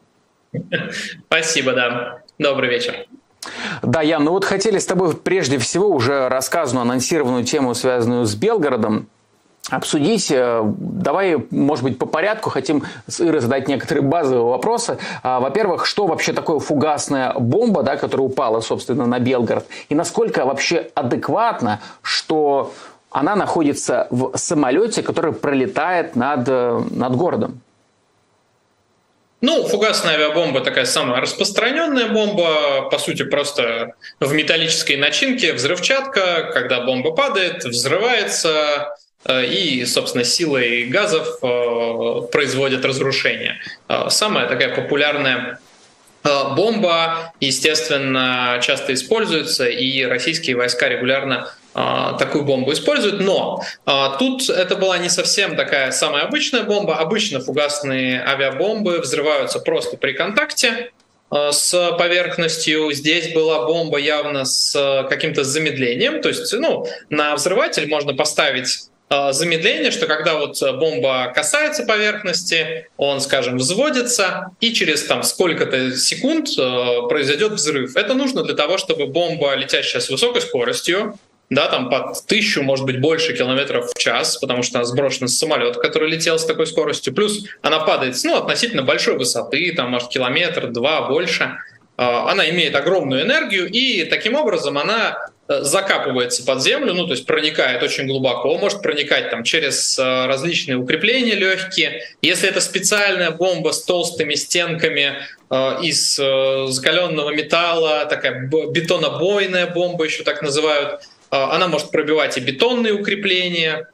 Спасибо, да. Добрый вечер. Да, Ян, ну вот хотели с тобой прежде всего уже рассказанную, анонсированную тему, связанную с Белгородом, обсудить. Э, давай, может быть, по порядку. Хотим с Ирой задать некоторые базовые вопросы. А, во-первых, что вообще такое фугасная бомба, да, которая упала, собственно, на Белгород? И насколько вообще адекватно, что она находится в самолете, который пролетает над, э, над городом? Ну, фугасная авиабомба такая самая распространенная бомба, по сути, просто в металлической начинке взрывчатка, когда бомба падает, взрывается, э, и, собственно, силой газов э, производят разрушение. Э, самая такая популярная Бомба, естественно, часто используется, и российские войска регулярно такую бомбу используют. Но тут это была не совсем такая самая обычная бомба. Обычно фугасные авиабомбы взрываются просто при контакте. Э, с поверхностью. Здесь была бомба явно с э, каким-то замедлением. То есть ну, на взрыватель можно поставить э, замедление, что когда вот бомба касается поверхности, он, скажем, взводится, и через там сколько-то секунд произойдет взрыв. Это нужно для того, чтобы бомба, летящая с высокой скоростью, да, там под тысячу, может быть, больше километров в час, потому что она сброшена с самолета, который летел с такой скоростью. Плюс она падает, ну, относительно большой высоты, там, может, километр, два, больше. Она имеет огромную энергию, и таким образом она э, закапывается под землю, ну, то есть проникает очень глубоко, может проникать там через э, различные укрепления легкие. Если это специальная бомба с толстыми стенками э, из закаленного металла, такая бетонобойная бомба еще так называют, она может пробивать и бетонные укрепления,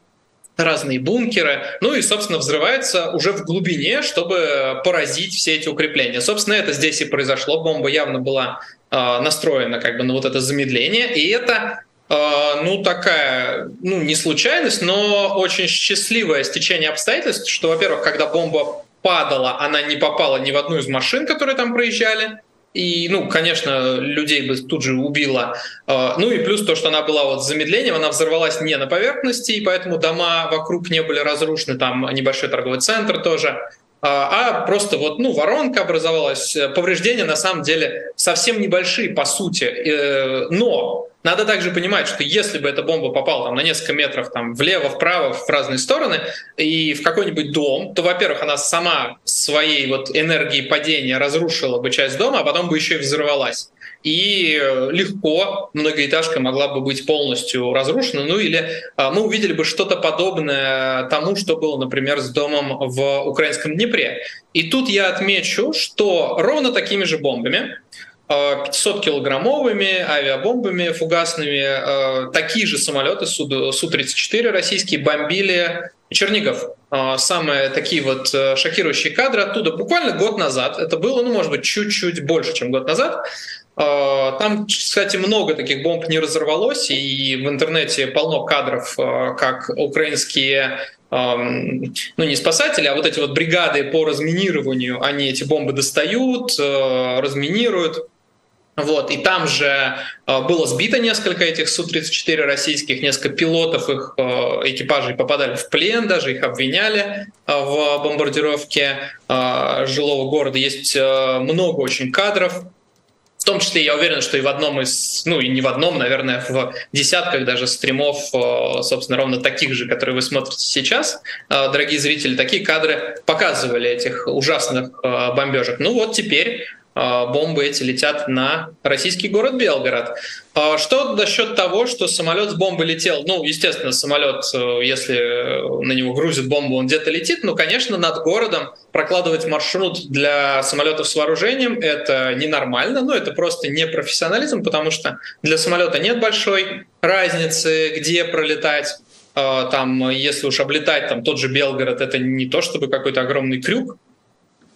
разные бункеры, ну и, собственно, взрывается уже в глубине, чтобы поразить все эти укрепления. Собственно, это здесь и произошло. Бомба явно была э, настроена как бы на вот это замедление, и это э, ну, такая, ну, не случайность, но очень счастливое стечение обстоятельств, что, во-первых, когда бомба падала, она не попала ни в одну из машин, которые там проезжали, и, ну, конечно, людей бы тут же убила. А, ну и плюс то, что она была вот с замедлением, она взорвалась не на поверхности, и поэтому дома вокруг не были разрушены, там небольшой торговый центр тоже а, а просто вот, ну, воронка образовалась, повреждения на самом деле совсем небольшие по сути, э, но надо также понимать, что если бы эта бомба попала там, на несколько метров там, влево, вправо, в разные стороны, и в какой-нибудь дом, то, во-первых, она сама своей вот энергией падения разрушила бы часть дома, а потом бы еще и взорвалась. И легко многоэтажка могла бы быть полностью разрушена. Ну или а, мы увидели бы что-то подобное тому, что было, например, с домом в украинском Днепре. И тут я отмечу, что ровно такими же бомбами 500-килограммовыми авиабомбами фугасными. Э, такие же самолеты Су-34 российские бомбили Чернигов. Э, самые такие вот э, шокирующие кадры оттуда буквально год назад. Это было, ну, может быть, чуть-чуть больше, чем год назад. Там, кстати, много таких бомб не разорвалось, и в интернете полно кадров, как украинские ну не спасатели, а вот эти вот бригады по разминированию, они эти бомбы достают, разминируют. Вот, и там же было сбито несколько этих Су-34 российских, несколько пилотов их экипажей попадали в плен, даже их обвиняли в бомбардировке жилого города. Есть много очень кадров, в том числе я уверен, что и в одном из, ну и не в одном, наверное, в десятках даже стримов, собственно, ровно таких же, которые вы смотрите сейчас, дорогие зрители, такие кадры показывали этих ужасных бомбежек. Ну вот теперь бомбы эти летят на российский город Белгород. А, что насчет того, что самолет с бомбой летел? Ну, естественно, самолет, э, если на него грузят бомбу, он где-то летит. Но, конечно, над городом прокладывать маршрут для самолетов с вооружением — это ненормально, но это просто не профессионализм, потому что для самолета нет большой разницы, где пролетать. А, там, если уж облетать там тот же Белгород, это не то чтобы какой-то огромный крюк,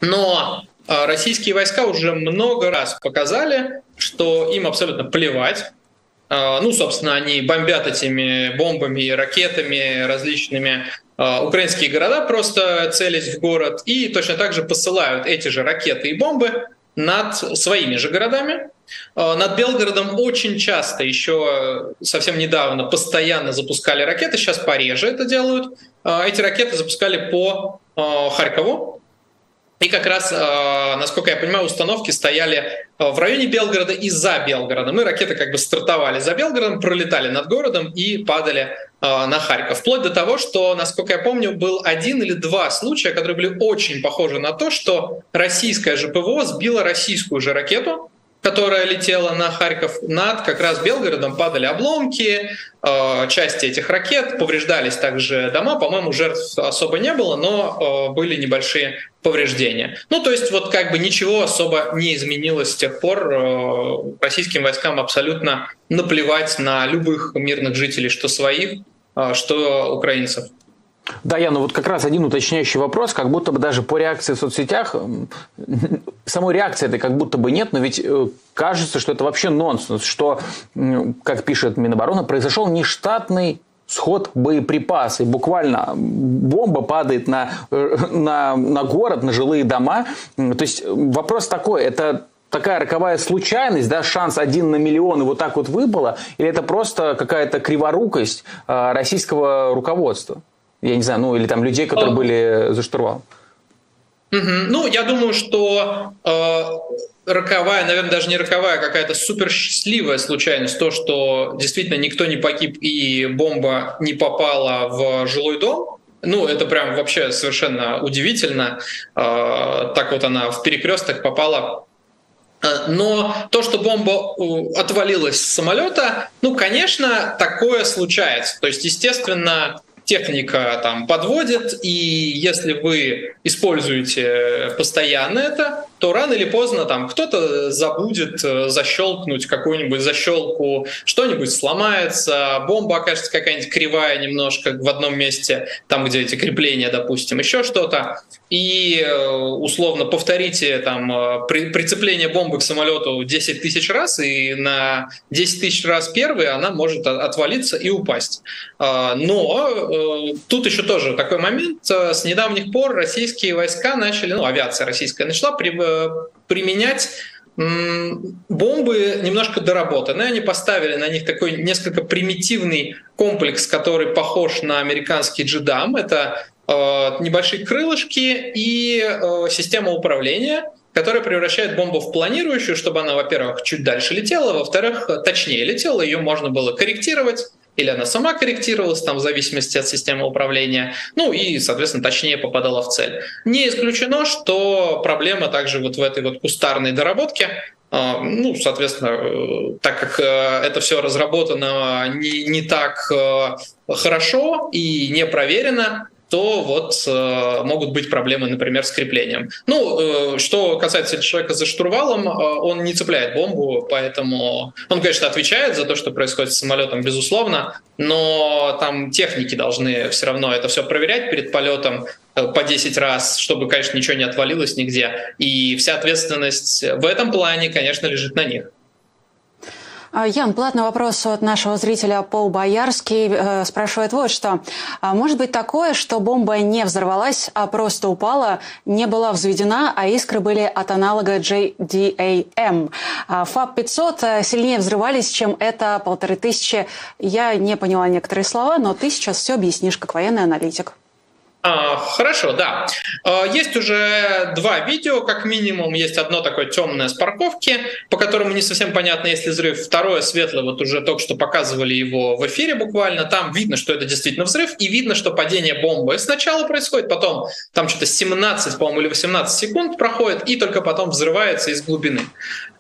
но российские войска уже много раз показали, что им абсолютно плевать. А, ну, собственно, они бомбят этими бомбами, ракетами различными а, украинские города, просто целясь в город, и точно так же посылают эти же ракеты и бомбы над своими же городами. Над Белгородом очень часто, еще совсем недавно, постоянно запускали ракеты, сейчас пореже это делают. Эти ракеты запускали по Харькову, и как раз, э, насколько я понимаю, установки стояли э, в районе Белгорода и за Белгородом. Мы ракеты как бы стартовали за Белгородом, пролетали над городом и падали э, на Харьков. Вплоть до того, что, насколько я помню, был один или два случая, которые были очень похожи на то, что российская же ПВО сбила российскую же ракету, которая летела на Харьков, над как раз Белгородом падали обломки, э, части этих ракет, повреждались также дома, по-моему, жертв особо не было, но э, были небольшие повреждения. Ну, то есть вот как бы ничего особо не изменилось с тех пор. Э, российским войскам абсолютно наплевать на любых мирных жителей, что своих, что украинцев. Да, я, ну вот как раз один уточняющий вопрос, как будто бы даже по реакции в соцсетях самой реакции это как будто бы нет, но ведь э, кажется, что это вообще нонсенс, что, как пишет Минобороны, произошел нештатный сход боеприпасы. Буквально бомба падает на, э, на, на город, на жилые дома. То есть вопрос такой, это такая роковая случайность, да, шанс один на миллион и вот так вот выпало, или это просто какая-то криворукость э, российского руководства? Я не знаю, ну или там людей, которые были за штурвалом. Угу. Ну, я думаю, что э, роковая, наверное, даже не роковая, а какая-то супер счастливая случайность, то, что действительно никто не погиб и бомба не попала в жилой дом, ну, это прям вообще совершенно удивительно. Э, так вот она в перекресток попала Э, но то, что бомба отвалилась с самолета, ну, конечно, такое случается. То есть, естественно, техника там подводит, и если вы используете постоянно это, то рано или поздно там кто-то забудет э, защелкнуть какую-нибудь защелку, что-нибудь сломается, бомба окажется какая-нибудь кривая немножко в одном месте, там, где эти крепления, допустим, еще что-то. И э, условно повторите там э, при, прицепление бомбы к самолету 10 тысяч раз, и на 10 тысяч раз первый она может отвалиться и упасть. А, но тут еще тоже такой момент. С недавних пор российские войска начали, ну, авиация российская начала при, применять бомбы немножко доработанные. Они поставили на них такой несколько примитивный комплекс, который похож на американский джедам. Это э, небольшие крылышки и э, система управления, которая превращает бомбу в планирующую, чтобы она, во-первых, чуть дальше летела, во-вторых, точнее летела, ее можно было корректировать или она сама корректировалась там в зависимости от системы управления, ну и, соответственно, точнее попадала в цель. Не исключено, что проблема также вот в этой вот кустарной доработке, а, ну, соответственно, э, так как э, это все разработано не, не так э, хорошо и не проверено, то вот э, могут быть проблемы, например, с креплением. Ну, э, что касается человека за штурвалом, э, он не цепляет бомбу, поэтому он, конечно, отвечает за то, что происходит с самолетом, безусловно, но там техники должны все равно это все проверять перед полетом э, по 10 раз, чтобы, конечно, ничего не отвалилось нигде. И вся ответственность в этом плане, конечно, лежит на них. А, Ян, платный вопрос от нашего зрителя Пол Боярский э, спрашивает вот что. А может быть такое, что бомба не взорвалась, а просто упала, не была взведена, а искры были от аналога JDAM. А ФАП-500 сильнее взрывались, чем это полторы тысячи. Я не поняла некоторые слова, но ты сейчас все объяснишь как военный аналитик. А, хорошо, да. А, есть уже два видео, как минимум. Есть одно такое темное с парковки, по которому не совсем понятно, есть ли взрыв. Второе светлое, вот уже только что показывали его в эфире буквально. Там видно, что это действительно взрыв, и видно, что падение бомбы сначала происходит, потом там что-то 17, по-моему, или 18 секунд проходит, и только потом взрывается из глубины.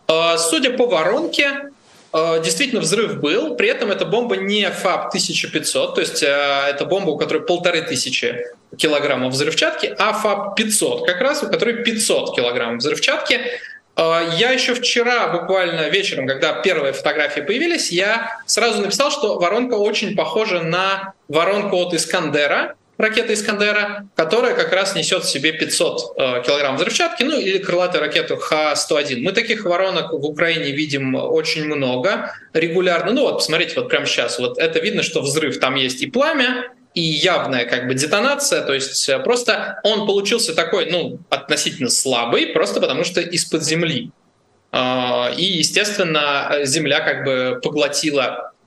А, судя по воронке, действительно взрыв был, при этом эта бомба не ФАП 1500, то есть э, это бомба, у которой полторы тысячи килограммов взрывчатки, а ФАП 500, как раз у которой 500 килограммов взрывчатки. Э, я еще вчера, буквально вечером, когда первые фотографии появились, я сразу написал, что воронка очень похожа на воронку от Искандера, ракета Искандера, которая как раз несет в себе 500 э, килограмм взрывчатки, ну или крылатую ракету Х-101. Мы таких воронок в Украине видим очень много регулярно. Ну вот, посмотрите, вот прямо сейчас, вот это видно, что взрыв, там есть и пламя, и явная как бы детонация, то есть э, просто он получился такой, ну, относительно слабый, просто потому что из-под земли. Э, и, естественно, земля как бы поглотила Э,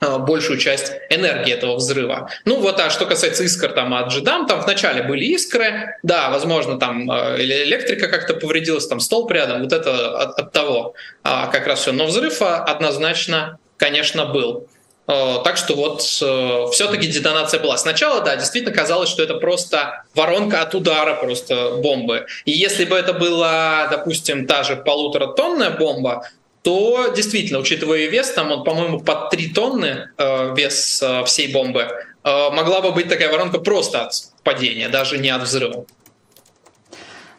большую часть энергии этого взрыва. Ну вот, а что касается искр там от Джидам, там вначале были искры, да, возможно, там э, электрика как-то повредилась, там столб рядом, вот это от, от того а, как раз все. Но взрыв а, однозначно, конечно, был. Э, так что вот все-таки детонация была. Сначала, да, действительно казалось, что это просто воронка от удара просто бомбы. И если бы это была, допустим, та же полуторатонная бомба, то действительно, учитывая вес, там он, по-моему, под 3 тонны э, вес э, всей бомбы, э, могла бы быть такая воронка просто от падения, даже не от взрыва.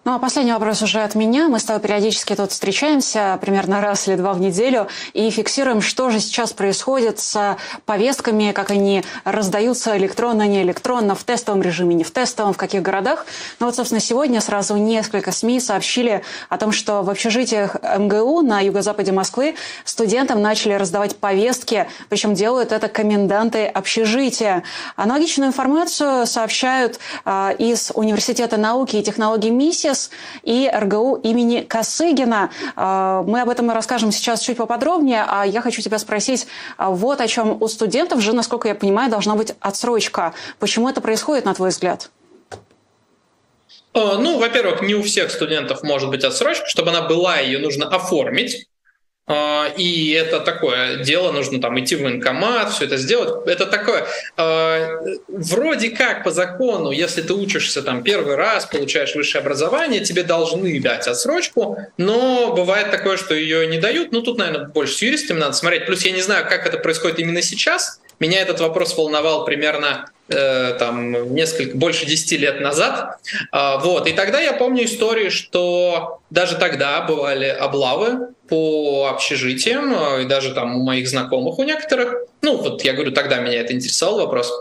Ну а последний вопрос уже от меня. Мы с тобой периодически тут встречаемся, примерно раз или два в неделю, и фиксируем, что же сейчас происходит с повестками, как они раздаются электронно, не электронно, в тестовом режиме, не в тестовом, в каких городах. Ну вот, собственно, сегодня сразу несколько СМИ сообщили о том, что в общежитиях МГУ на юго-западе Москвы студентам начали раздавать повестки, причем делают это коменданты общежития. Аналогичную информацию сообщают э, из Университета науки и технологий МИСИС, ВИС и РГУ имени Косыгина. А, мы об этом расскажем сейчас чуть поподробнее, а я хочу тебя спросить а, вот о чем. У студентов же, насколько я понимаю, должна быть отсрочка. Почему это происходит, на твой взгляд? Ну, во-первых, не у всех студентов может быть отсрочка. Чтобы она была, ее нужно оформить. А, и это такое дело, нужно там идти в военкомат, все это сделать. Это такое, а, вроде как по закону, если ты учишься там первый раз, получаешь высшее образование, тебе должны дать отсрочку, но бывает такое, что ее не дают. Ну, тут, наверное, больше с юристами надо смотреть. Плюс я не знаю, как это происходит именно сейчас. Меня этот вопрос волновал примерно э, там несколько больше 10 лет назад. Э, вот. И тогда я помню истории, что даже тогда бывали облавы по общежитиям, э, и даже там у моих знакомых, у некоторых. Ну, вот я говорю, тогда меня это интересовал вопрос.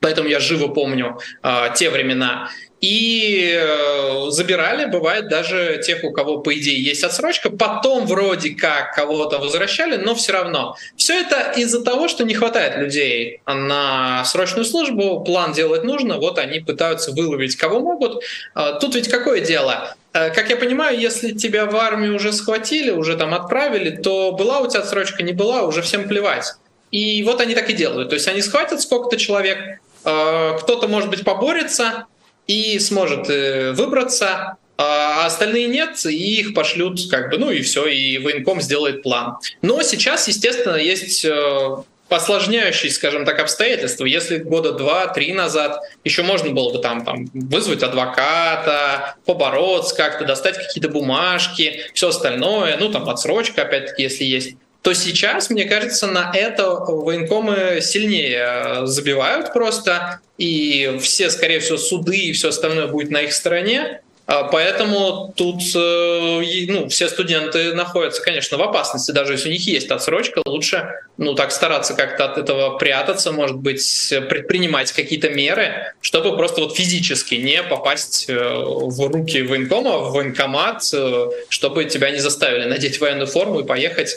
Поэтому я живо помню э, те времена. И э, забирали, бывает, даже тех, у кого, по идее, есть отсрочка. Потом вроде как кого-то возвращали, но все равно. Все это из-за того, что не хватает людей на срочную службу, план делать нужно, вот они пытаются выловить кого могут. Э, тут ведь какое дело? Э, как я понимаю, если тебя в армию уже схватили, уже там отправили, то была у тебя отсрочка, не была, уже всем плевать. И вот они так и делают. То есть они схватят сколько-то человек, э, кто-то, может быть, поборется, и сможет э, выбраться, а остальные нет, и их пошлют как бы, ну и все, и военком сделает план. Но сейчас, естественно, есть э, осложняющие, скажем так, обстоятельства. Если года два-три назад еще можно было бы там, там вызвать адвоката, побороться как-то, достать какие-то бумажки, все остальное, ну там отсрочка, опять-таки, если есть, то сейчас, мне кажется, на это военкомы сильнее э, забивают просто, и все, скорее всего, суды и все остальное будет на их стороне. А, поэтому тут э, ну, все студенты находятся, конечно, в опасности, даже если у них есть отсрочка, лучше ну, так стараться как-то от этого прятаться, может быть, предпринимать какие-то меры, чтобы просто вот физически не попасть э, в руки военкома, в военкомат, э, чтобы тебя не заставили надеть военную форму и поехать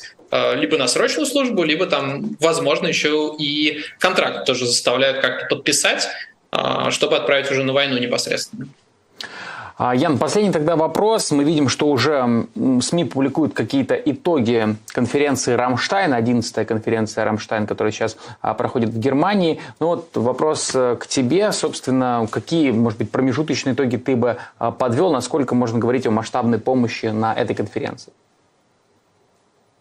либо на срочную службу, либо там, возможно, еще и контракт тоже заставляют как-то подписать, чтобы отправить уже на войну непосредственно. А, Ян, последний тогда вопрос. Мы видим, что уже СМИ публикуют какие-то итоги конференции Рамштайн, 11-я конференция Рамштайн, которая сейчас а, проходит в Германии. Ну вот вопрос э, к тебе, собственно, какие, может быть, промежуточные итоги ты бы а, подвел, насколько можно говорить о масштабной помощи на этой конференции?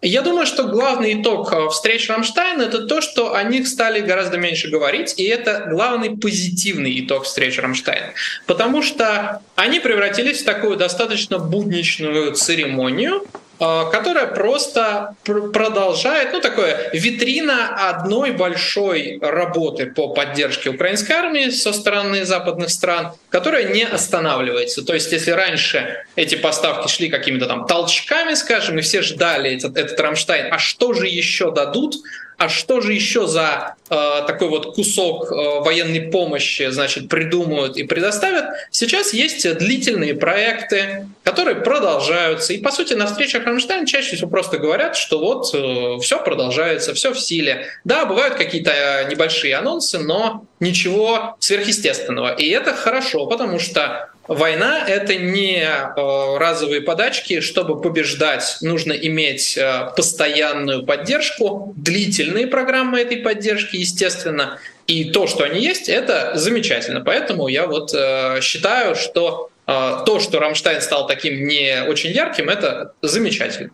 Я думаю, что главный итог э, встреч Рамштайна — это то, что о них стали гораздо меньше говорить, и это главный позитивный итог встреч Рамштайна. Потому что они превратились в такую достаточно будничную церемонию, которая просто продолжает, ну, такое витрина одной большой работы по поддержке украинской армии со стороны западных стран, которая не останавливается. То есть, если раньше эти поставки шли какими-то там толчками, скажем, и все ждали этот, этот Рамштайн, а что же еще дадут, а что же еще за э, такой вот кусок э, военной помощи, значит, придумают и предоставят? Сейчас есть длительные проекты, которые продолжаются. И, по сути, на встречах Рамштайн чаще всего просто говорят, что вот э, все продолжается, все в силе. Да, бывают какие-то небольшие анонсы, но ничего сверхъестественного. И это хорошо, потому что Война — это не э, разовые подачки. Чтобы побеждать, нужно иметь э, постоянную поддержку, длительные программы этой поддержки, естественно. И то, что они есть, это замечательно. Поэтому я вот э, считаю, что то, что Рамштайн стал таким не очень ярким, это замечательно.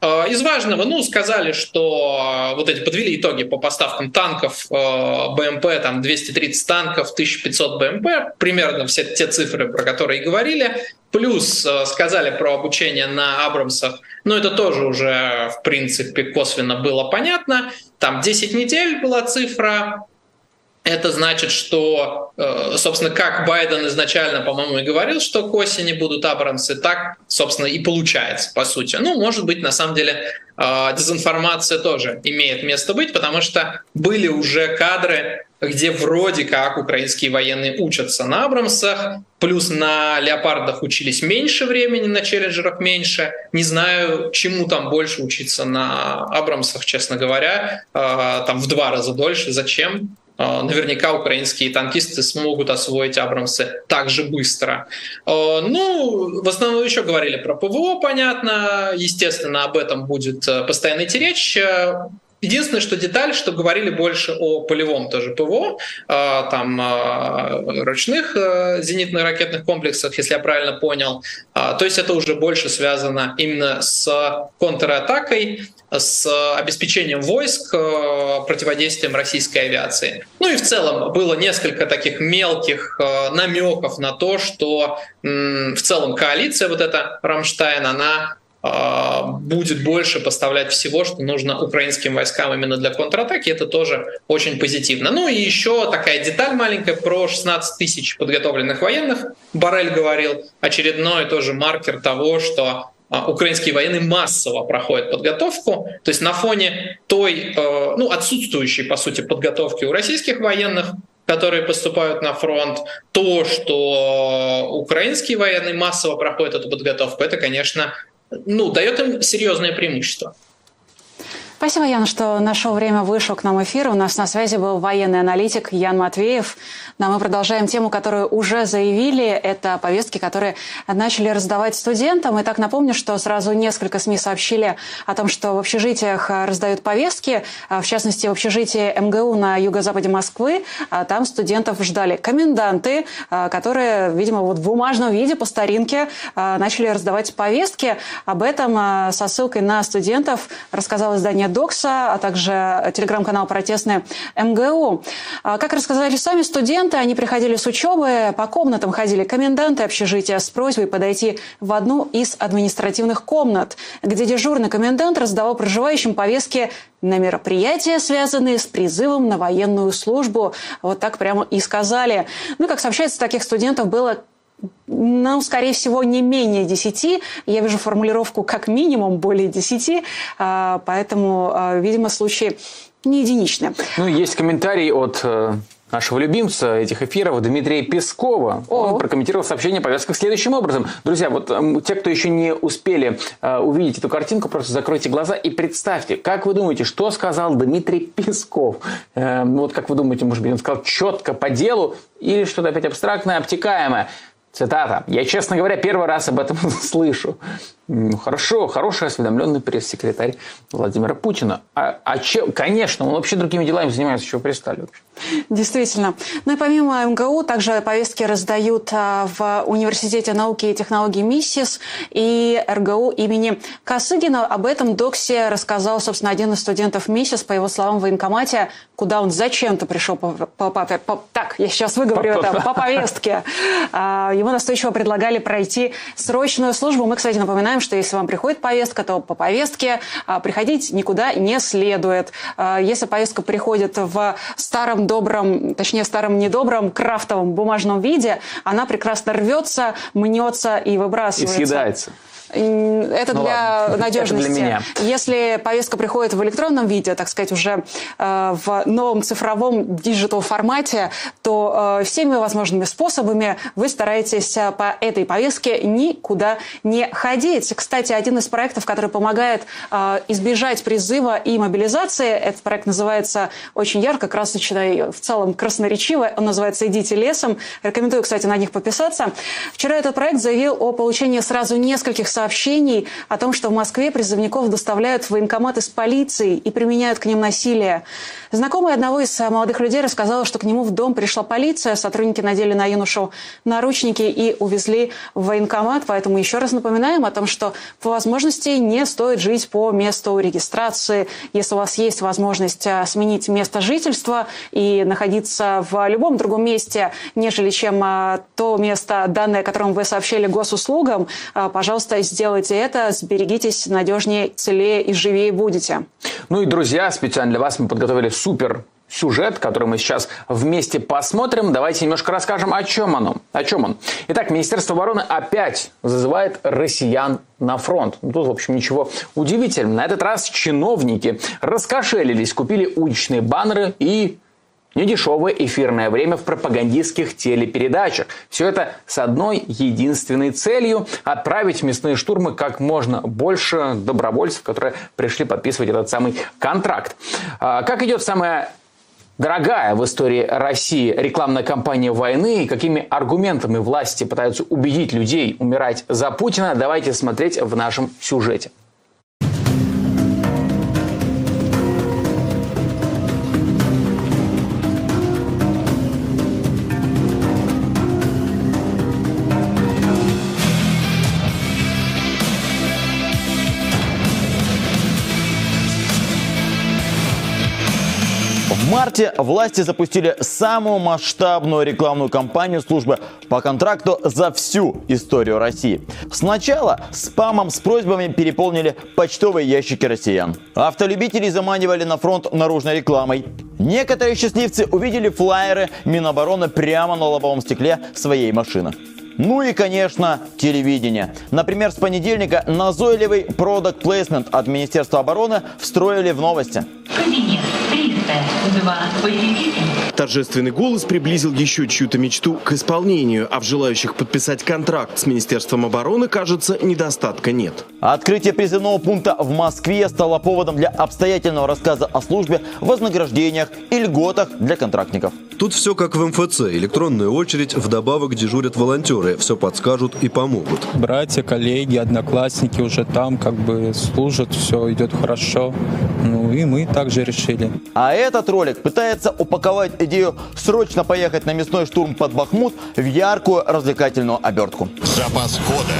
Э, из важного, ну, сказали, что э, вот эти подвели итоги по поставкам танков, БМП, там 230 танков, 1500 БМП, примерно все те цифры, про которые говорили. Плюс сказали про обучение на Абрамсах, но это тоже уже, в принципе, косвенно было понятно. Там 10 недель была цифра, Это значит, что, э, собственно, как Байден изначально, по-моему, и говорил, что к осени будут Абрамсы, так, собственно, и получается, по сути. Ну, может быть, на самом деле, э, дезинформация тоже имеет место быть, потому что были уже кадры, где вроде как украинские военные учатся на Абрамсах, плюс на Леопардах учились меньше времени, на Челленджерах меньше. Не знаю, чему там больше учиться на Абрамсах, честно говоря, э, там в два раза дольше. Зачем? А, наверняка украинские танкисты смогут освоить Абрамсы так же быстро. А, ну, в основном еще говорили про ПВО, понятно. Естественно, об этом будет э, постоянно идти речь. Единственное, что деталь, что говорили больше о полевом тоже ПВО, а, там ручных э, зенитно-ракетных комплексах, если я правильно понял. То есть это уже больше связано именно с контратакой, с обеспечением войск, э, противодействием российской авиации. Ну и в целом было несколько таких мелких э, намеков на то, что в целом коалиция вот эта Рамштайн, она э, будет больше поставлять всего, что нужно украинским войскам именно для контратаки. Это тоже очень позитивно. Ну и еще такая деталь маленькая про 16 тысяч подготовленных военных. Барель говорил очередной тоже маркер того, что украинские военные массово проходят подготовку. То есть на фоне той, э, ну, отсутствующей, по сути, подготовки у российских военных, которые поступают на фронт, то, что украинские военные массово проходят эту подготовку, это, конечно, ну, дает им серьезное преимущество. Спасибо, Ян, что нашел время, вышел к нам эфир. У нас на связи был военный аналитик Ян Матвеев. Но ну, а мы продолжаем тему, которую уже заявили. Это повестки, которые начали раздавать студентам. И так напомню, что сразу несколько СМИ сообщили о том, что в общежитиях раздают повестки. В частности, в общежитии МГУ на юго-западе Москвы. А там студентов ждали коменданты, которые, видимо, вот в бумажном виде по старинке начали раздавать повестки. Об этом со ссылкой на студентов рассказал издание Докса, а также телеграм-канал «Протестный МГУ». А, как рассказали сами студенты, они приходили с учебы, по комнатам ходили коменданты общежития с просьбой подойти в одну из административных комнат, где дежурный комендант раздавал проживающим повестки на мероприятия, связанные с призывом на военную службу. Вот так прямо и сказали. Ну, как сообщается, таких студентов было ну, скорее всего, не менее 10. Я вижу формулировку как минимум более 10, а, поэтому, а, видимо, случаи не единичны. Ну, есть комментарий от э, нашего любимца этих эфиров Дмитрия Пескова. О. Он прокомментировал сообщение повестках следующим образом. Друзья, вот те, кто еще не успели э, увидеть эту картинку, просто закройте глаза и представьте, как вы думаете, что сказал Дмитрий Песков? Э, вот как вы думаете, может быть, он сказал четко, по делу или что-то опять абстрактное, обтекаемое? Цитата. «Я, честно говоря, первый раз об этом слышу». Ну, хорошо, хороший осведомленный пресс-секретарь Владимира Путина. А, а че, конечно, он вообще другими делами занимается, чего пристали вообще. Действительно. Ну и помимо МГУ, также повестки раздают а, в Университете науки и технологий МИСИС и РГУ имени Косыгина. Об этом Доксе рассказал, собственно, один из студентов МИСИС, по его словам, в военкомате, куда он зачем-то пришел по, по, по, по, так, я сейчас выговорю это, по повестке. А, ему настойчиво предлагали пройти срочную службу. Мы, кстати, напоминаем, знаем, что если вам приходит повестка, то по повестке а, приходить никуда не следует. А, если повестка приходит в старом добром, точнее старом недобром крафтовом бумажном виде, она прекрасно рвется, мнется и выбрасывается. И съедается. Это ну, для ладно. надежности. Это для меня. Если повестка приходит в электронном виде, так сказать, уже э, в новом цифровом digital формате, то э, всеми возможными способами вы стараетесь э, по этой повестке никуда не ходить. Кстати, один из проектов, который помогает э, избежать призыва и мобилизации, этот проект называется очень ярко, красочно и в целом красноречиво. Он называется «Идите лесом». Рекомендую, кстати, на них подписаться. Вчера этот проект заявил о получении сразу нескольких сообщений о том, что в Москве призывников доставляют в военкомат из полиции и применяют к ним насилие. Знакомый одного из молодых людей рассказал, что к нему в дом пришла полиция, сотрудники надели на юношу наручники и увезли в военкомат. Поэтому еще раз напоминаем о том, что по возможности не стоит жить по месту регистрации. Если у вас есть возможность а, сменить место жительства и находиться в любом другом месте, нежели чем а, то место, данное, которым вы сообщили госуслугам, пожалуйста, сделайте это, сберегитесь, надежнее, целее и живее будете. Ну и, друзья, специально для вас мы подготовили супер сюжет, который мы сейчас вместе посмотрим. Давайте немножко расскажем, о чем оно. О чем он. Итак, Министерство обороны опять зазывает россиян на фронт. Ну, тут, в общем, ничего удивительного. На этот раз чиновники раскошелились, купили уличные баннеры и недешевое эфирное время в пропагандистских телепередачах. Все это с одной единственной целью – отправить в мясные штурмы как можно больше добровольцев, которые пришли подписывать этот самый контракт. А, как идет самая дорогая в истории России рекламная кампания войны и какими аргументами власти пытаются убедить людей умирать за Путина, давайте смотреть в нашем сюжете. Марте власти запустили самую масштабную рекламную кампанию службы по контракту за всю историю России. Сначала спамом с просьбами переполнили почтовые ящики россиян. Автолюбителей заманивали на фронт наружной рекламой. Некоторые счастливцы увидели флайеры Минобороны прямо на лобовом стекле своей машины. Ну и, конечно, телевидение. Например, с понедельника назойливый продукт плейсмент от Министерства обороны встроили в новости. Кабинет 302 посетитель. Торжественный голос приблизил еще чью-то мечту к исполнению, а в желающих подписать контракт с Министерством обороны, кажется, недостатка нет. Открытие призывного пункта в Москве стало поводом для обстоятельного рассказа о службе, вознаграждениях и льготах для контрактников. Тут все как в МФЦ. Электронная очередь, вдобавок дежурят волонтеры. Все подскажут и помогут. Братья, коллеги, одноклассники уже там как бы служат, все идет хорошо. Ну и мы также решили. А этот ролик пытается упаковать идею срочно поехать на мясной штурм под Бахмут в яркую развлекательную обертку. Запас хода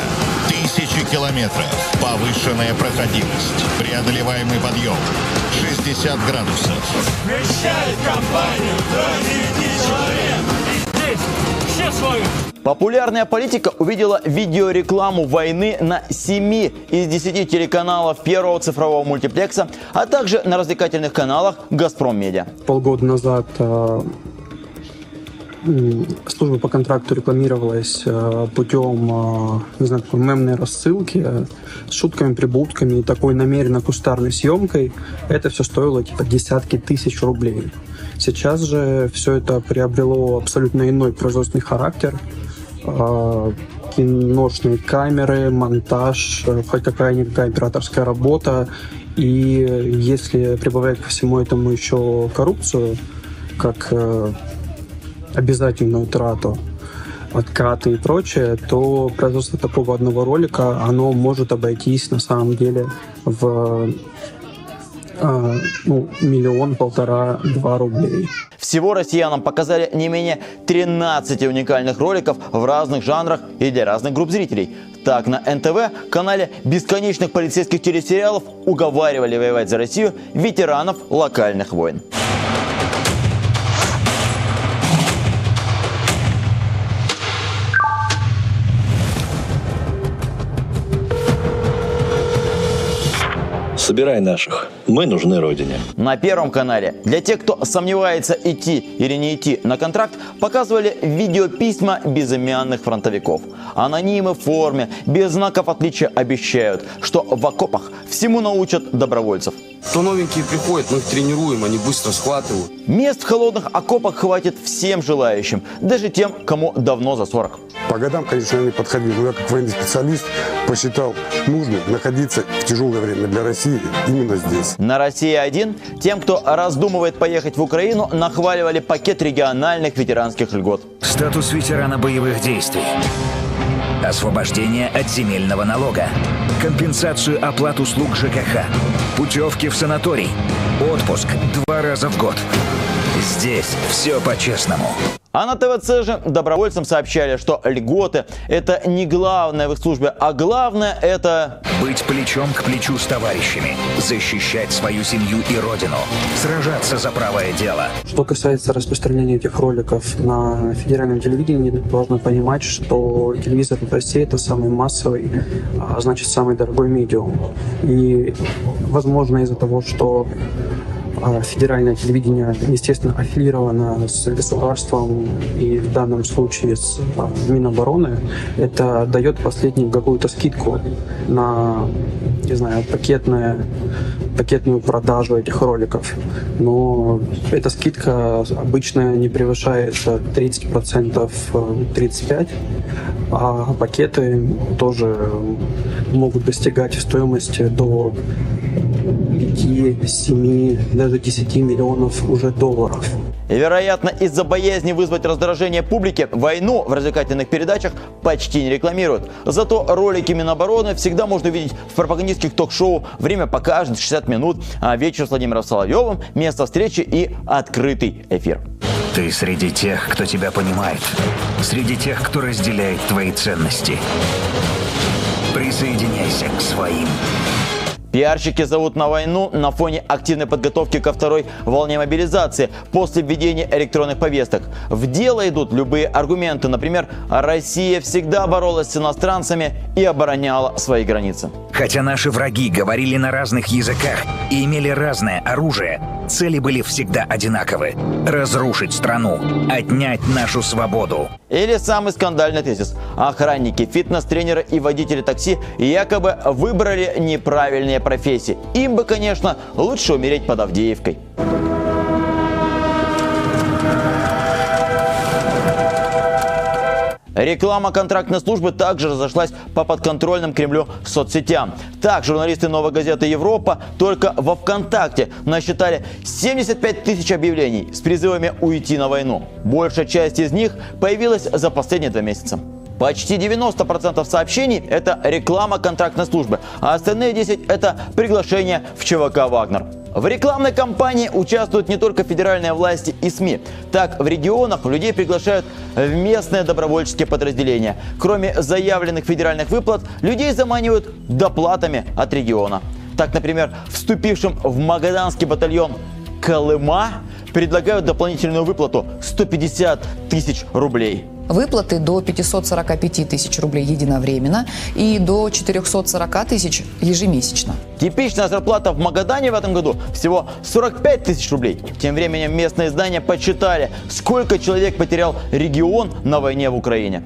тысячи километров. Повышенная проходимость. Преодолеваемый подъем. 60 градусов. Вмещает компанию до Популярная политика увидела видеорекламу войны на 7 из 10 телеканалов первого цифрового мультиплекса, а также на развлекательных каналах «Газпром Медиа». Полгода назад э, служба по контракту рекламировалась э, путем, э, не знаю, такой мемной рассылки э, с шутками, прибутками и такой намеренно кустарной съемкой. Это все стоило типа десятки тысяч рублей. Сейчас же все это приобрело абсолютно иной производственный характер. Киношные камеры, монтаж, хоть какая-никакая операторская работа. И если прибавлять ко всему этому еще коррупцию, как обязательную трату, откаты и прочее, то производство такого одного ролика, оно может обойтись на самом деле в э, ну, миллион, полтора, два рублей. Всего россиянам показали не менее 13 уникальных роликов в разных жанрах и для разных групп зрителей. Так, на НТВ, канале бесконечных полицейских телесериалов, уговаривали воевать за Россию ветеранов локальных войн. Собирай наших. Мы нужны Родине. На Первом канале для тех, кто сомневается идти или не идти на контракт, показывали видеописьма безымянных фронтовиков. Анонимы в форме, без знаков отличия обещают, что в окопах всему научат добровольцев. То новенькие приходят, мы их тренируем, они быстро схватывают. Мест в холодных окопах хватит всем желающим, даже тем, кому давно за 40. По годам, конечно, я не подходил, но я как военный специалист посчитал нужным находиться в тяжелое время для России именно здесь. На Россия-1 тем, кто раздумывает поехать в Украину, нахваливали пакет региональных ветеранских льгот. Статус ветерана боевых действий. Освобождение от земельного налога. Компенсацию оплат услуг ЖКХ. Путевки в санаторий. Отпуск два раза в год. Здесь все по-честному. А на ТВЦ же добровольцам сообщали, что льготы – это не главное в их службе, а главное – это… Быть плечом к плечу с товарищами. Защищать свою семью и родину. Сражаться за правое дело. Что касается распространения этих роликов на федеральном телевидении, важно понимать, что телевизор в России это самый массовый, а значит самый дорогой медиум. И, возможно, из-за того, что федеральное телевидение, естественно, аффилировано с государством и в данном случае с а, Минобороны, это дает последним какую-то скидку на, не знаю, пакетное пакетную продажу этих роликов. Но эта скидка обычно не превышает 30%, 35%, а пакеты тоже могут достигать стоимости до 5, 7, даже 10 миллионов уже долларов. И, вероятно, из-за боязни вызвать раздражение публики войну в развлекательных передачах почти не рекламируют. Зато ролики Минобороны всегда можно увидеть в пропагандистских ток-шоу «Время покажет», 60 минут, а вечер с Владимиром Соловьевым, место встречи и открытый эфир. Ты среди тех, кто тебя понимает. Среди тех, кто разделяет твои ценности. Присоединяйся к своим. Пиарщики зовут на войну на фоне активной подготовки ко второй волне мобилизации после введения электронных повесток. В дело идут любые аргументы. Например, Россия всегда боролась с иностранцами и обороняла свои границы. Хотя наши враги говорили на разных языках и имели разное оружие, цели были всегда одинаковы – разрушить страну, отнять нашу свободу. Или самый скандальный тезис. Охранники, фитнес-тренеры и водители такси якобы выбрали неправильные профессии. Им бы, конечно, лучше умереть под Авдеевкой. Реклама контрактной службы также разошлась по подконтрольным Кремлю соцсетям. Так, журналисты «Новой газеты Европа» только во ВКонтакте насчитали 75 тысяч объявлений с призывами уйти на войну. Большая часть из них появилась за последние два месяца. Почти 90% сообщений – это реклама контрактной службы, а остальные 10% – это приглашение в ЧВК «Вагнер». В рекламной кампании участвуют не только федеральные власти и СМИ. Так, в регионах людей приглашают в местные добровольческие подразделения. Кроме заявленных федеральных выплат, людей заманивают доплатами от региона. Так, например, вступившим в Магаданский батальон Колыма предлагают дополнительную выплату 150 тысяч рублей. Выплаты до 545 тысяч рублей единовременно и до 440 тысяч ежемесячно. Типичная зарплата в Магадане в этом году всего 45 тысяч рублей. Тем временем местные издания подсчитали, сколько человек потерял регион на войне в Украине.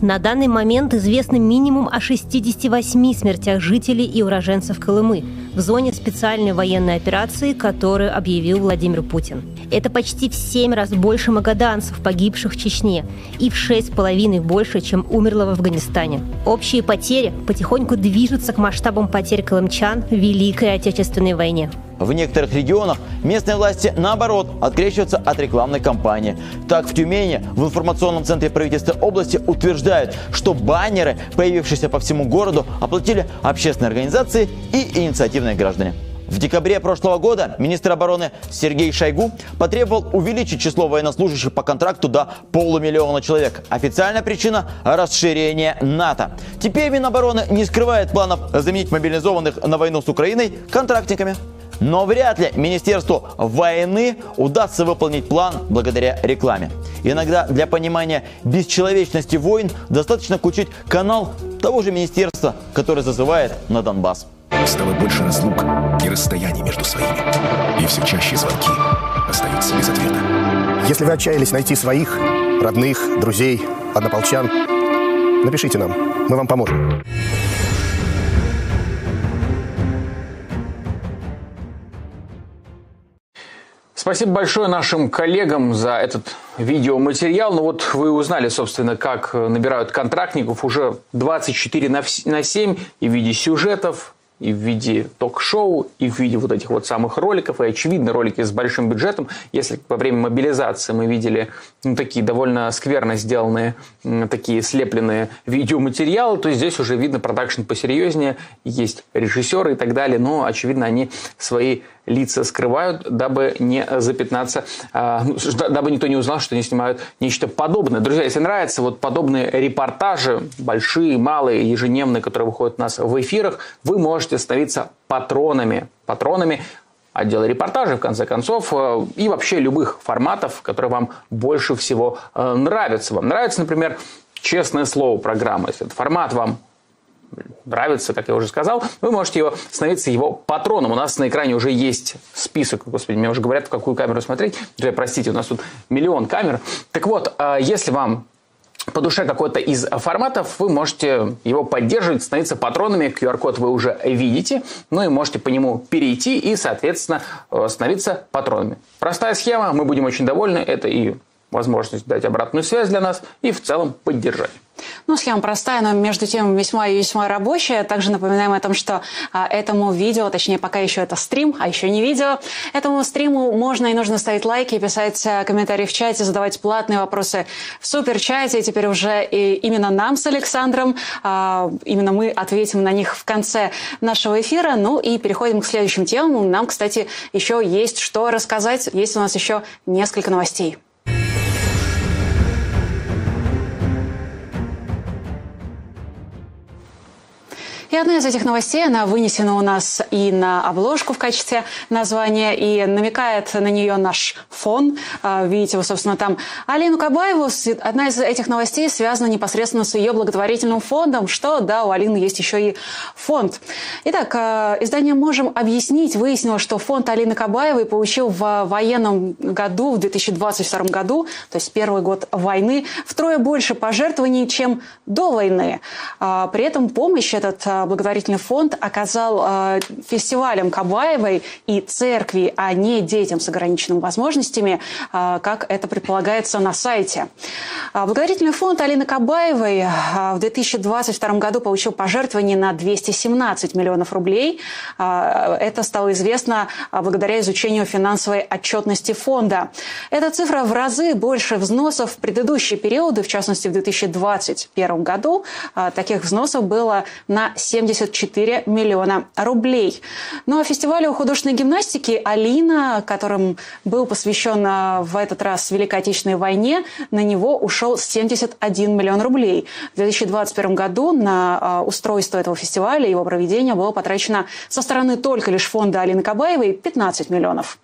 На данный момент известно минимум о 68 смертях жителей и уроженцев Колымы в зоне специальной военной операции, которую объявил Владимир Путин. Это почти в 7 раз больше магаданцев, погибших в Чечне, и в 6,5 больше, чем умерло в Афганистане. Общие потери потихоньку движутся к масштабам потерь колымчан в Великой Отечественной войне. В некоторых регионах местные власти, наоборот, открещиваются от рекламной кампании. Так, в Тюмени, в информационном центре правительства области утверждают, что баннеры, появившиеся по всему городу, оплатили общественные организации и инициативные граждане. В декабре прошлого года министр обороны Сергей Шойгу потребовал увеличить число военнослужащих по контракту до полумиллиона человек. Официальная причина – расширение НАТО. Теперь Минобороны не скрывает планов заменить мобилизованных на войну с Украиной контрактниками. Но вряд ли Министерству войны удастся выполнить план благодаря рекламе. Иногда для понимания бесчеловечности войн достаточно включить канал того же министерства, которое зазывает на Донбасс. С тобой больше разлук и расстояний между своими. И все чаще звонки остаются без ответа. Если вы отчаялись найти своих, родных, друзей, однополчан, напишите нам, мы вам поможем. Спасибо большое нашим коллегам за этот видеоматериал. Ну вот вы узнали, собственно, как набирают контрактников уже 24 на 7 и в виде сюжетов, и в виде ток-шоу, и в виде вот этих вот самых роликов, и очевидно ролики с большим бюджетом. Если во время мобилизации мы видели ну, такие довольно скверно сделанные, такие слепленные видеоматериалы, то здесь уже видно продакшн посерьезнее, есть режиссеры и так далее, но очевидно они свои лица скрывают, дабы не запятнаться, а, ну, дабы никто не узнал, что они снимают нечто подобное. Друзья, если нравятся вот подобные репортажи, большие, малые, ежедневные, которые выходят у нас в эфирах, вы можете становиться патронами. Патронами отдела репортажей, в конце концов, э, и вообще любых форматов, которые вам больше всего э, нравятся. Вам нравится, например, честное слово программа, если этот формат вам нравится, как я уже сказал, вы можете его становиться его патроном. У нас на экране уже есть список. Господи, мне уже говорят, в какую камеру смотреть. Друзья, простите, у нас тут миллион камер. Так вот, а, если вам по душе какой-то из форматов, вы можете его поддерживать, становиться патронами. QR-код вы уже видите, ну и можете по нему перейти и, соответственно, э, становиться патронами. Простая схема, мы будем очень довольны. Это и возможность дать обратную связь для нас, и в целом поддержать. Ну, схема простая, но между тем весьма и весьма рабочая. Также напоминаем о том, что а, этому видео, точнее, пока еще это стрим, а еще не видео, этому стриму можно и нужно ставить лайки, писать а, комментарии в чате, задавать платные вопросы в суперчате. И теперь уже и именно нам с Александром, а, именно мы ответим на них в конце нашего эфира. Ну и переходим к следующим темам. Нам, кстати, еще есть что рассказать. Есть у нас еще несколько новостей. И одна из этих новостей, она вынесена у нас и на обложку в качестве названия, и намекает на нее наш фон. А, видите, вы, собственно, там Алину Кабаеву. Одна из этих новостей связана непосредственно с ее благотворительным фондом, что, да, у Алины есть еще и фонд. Итак, а, издание «Можем объяснить» выяснило, что фонд Алины Кабаевой получил в военном году, в 2022 году, то есть первый год войны, втрое больше пожертвований, чем до войны. А, при этом помощь этот благотворительный фонд оказал э, фестивалям Кабаевой и церкви, а не детям с ограниченными возможностями, э, как это предполагается на сайте. А благотворительный фонд Алины Кабаевой э, в 2022 году получил пожертвование на 217 миллионов рублей. Это стало известно благодаря изучению финансовой отчетности фонда. Эта цифра в разы больше взносов в предыдущие периоды, в частности в 2021 году. Таких взносов было на 74 миллиона рублей. Ну а фестивалю художественной гимнастики «Алина», которым был посвящен а, в этот раз Великой Отечественной войне, на него ушел 71 миллион рублей. В 2021 году на а, устройство этого фестиваля, его проведение было потрачено со стороны только лишь фонда Алины Кабаевой 15 миллионов.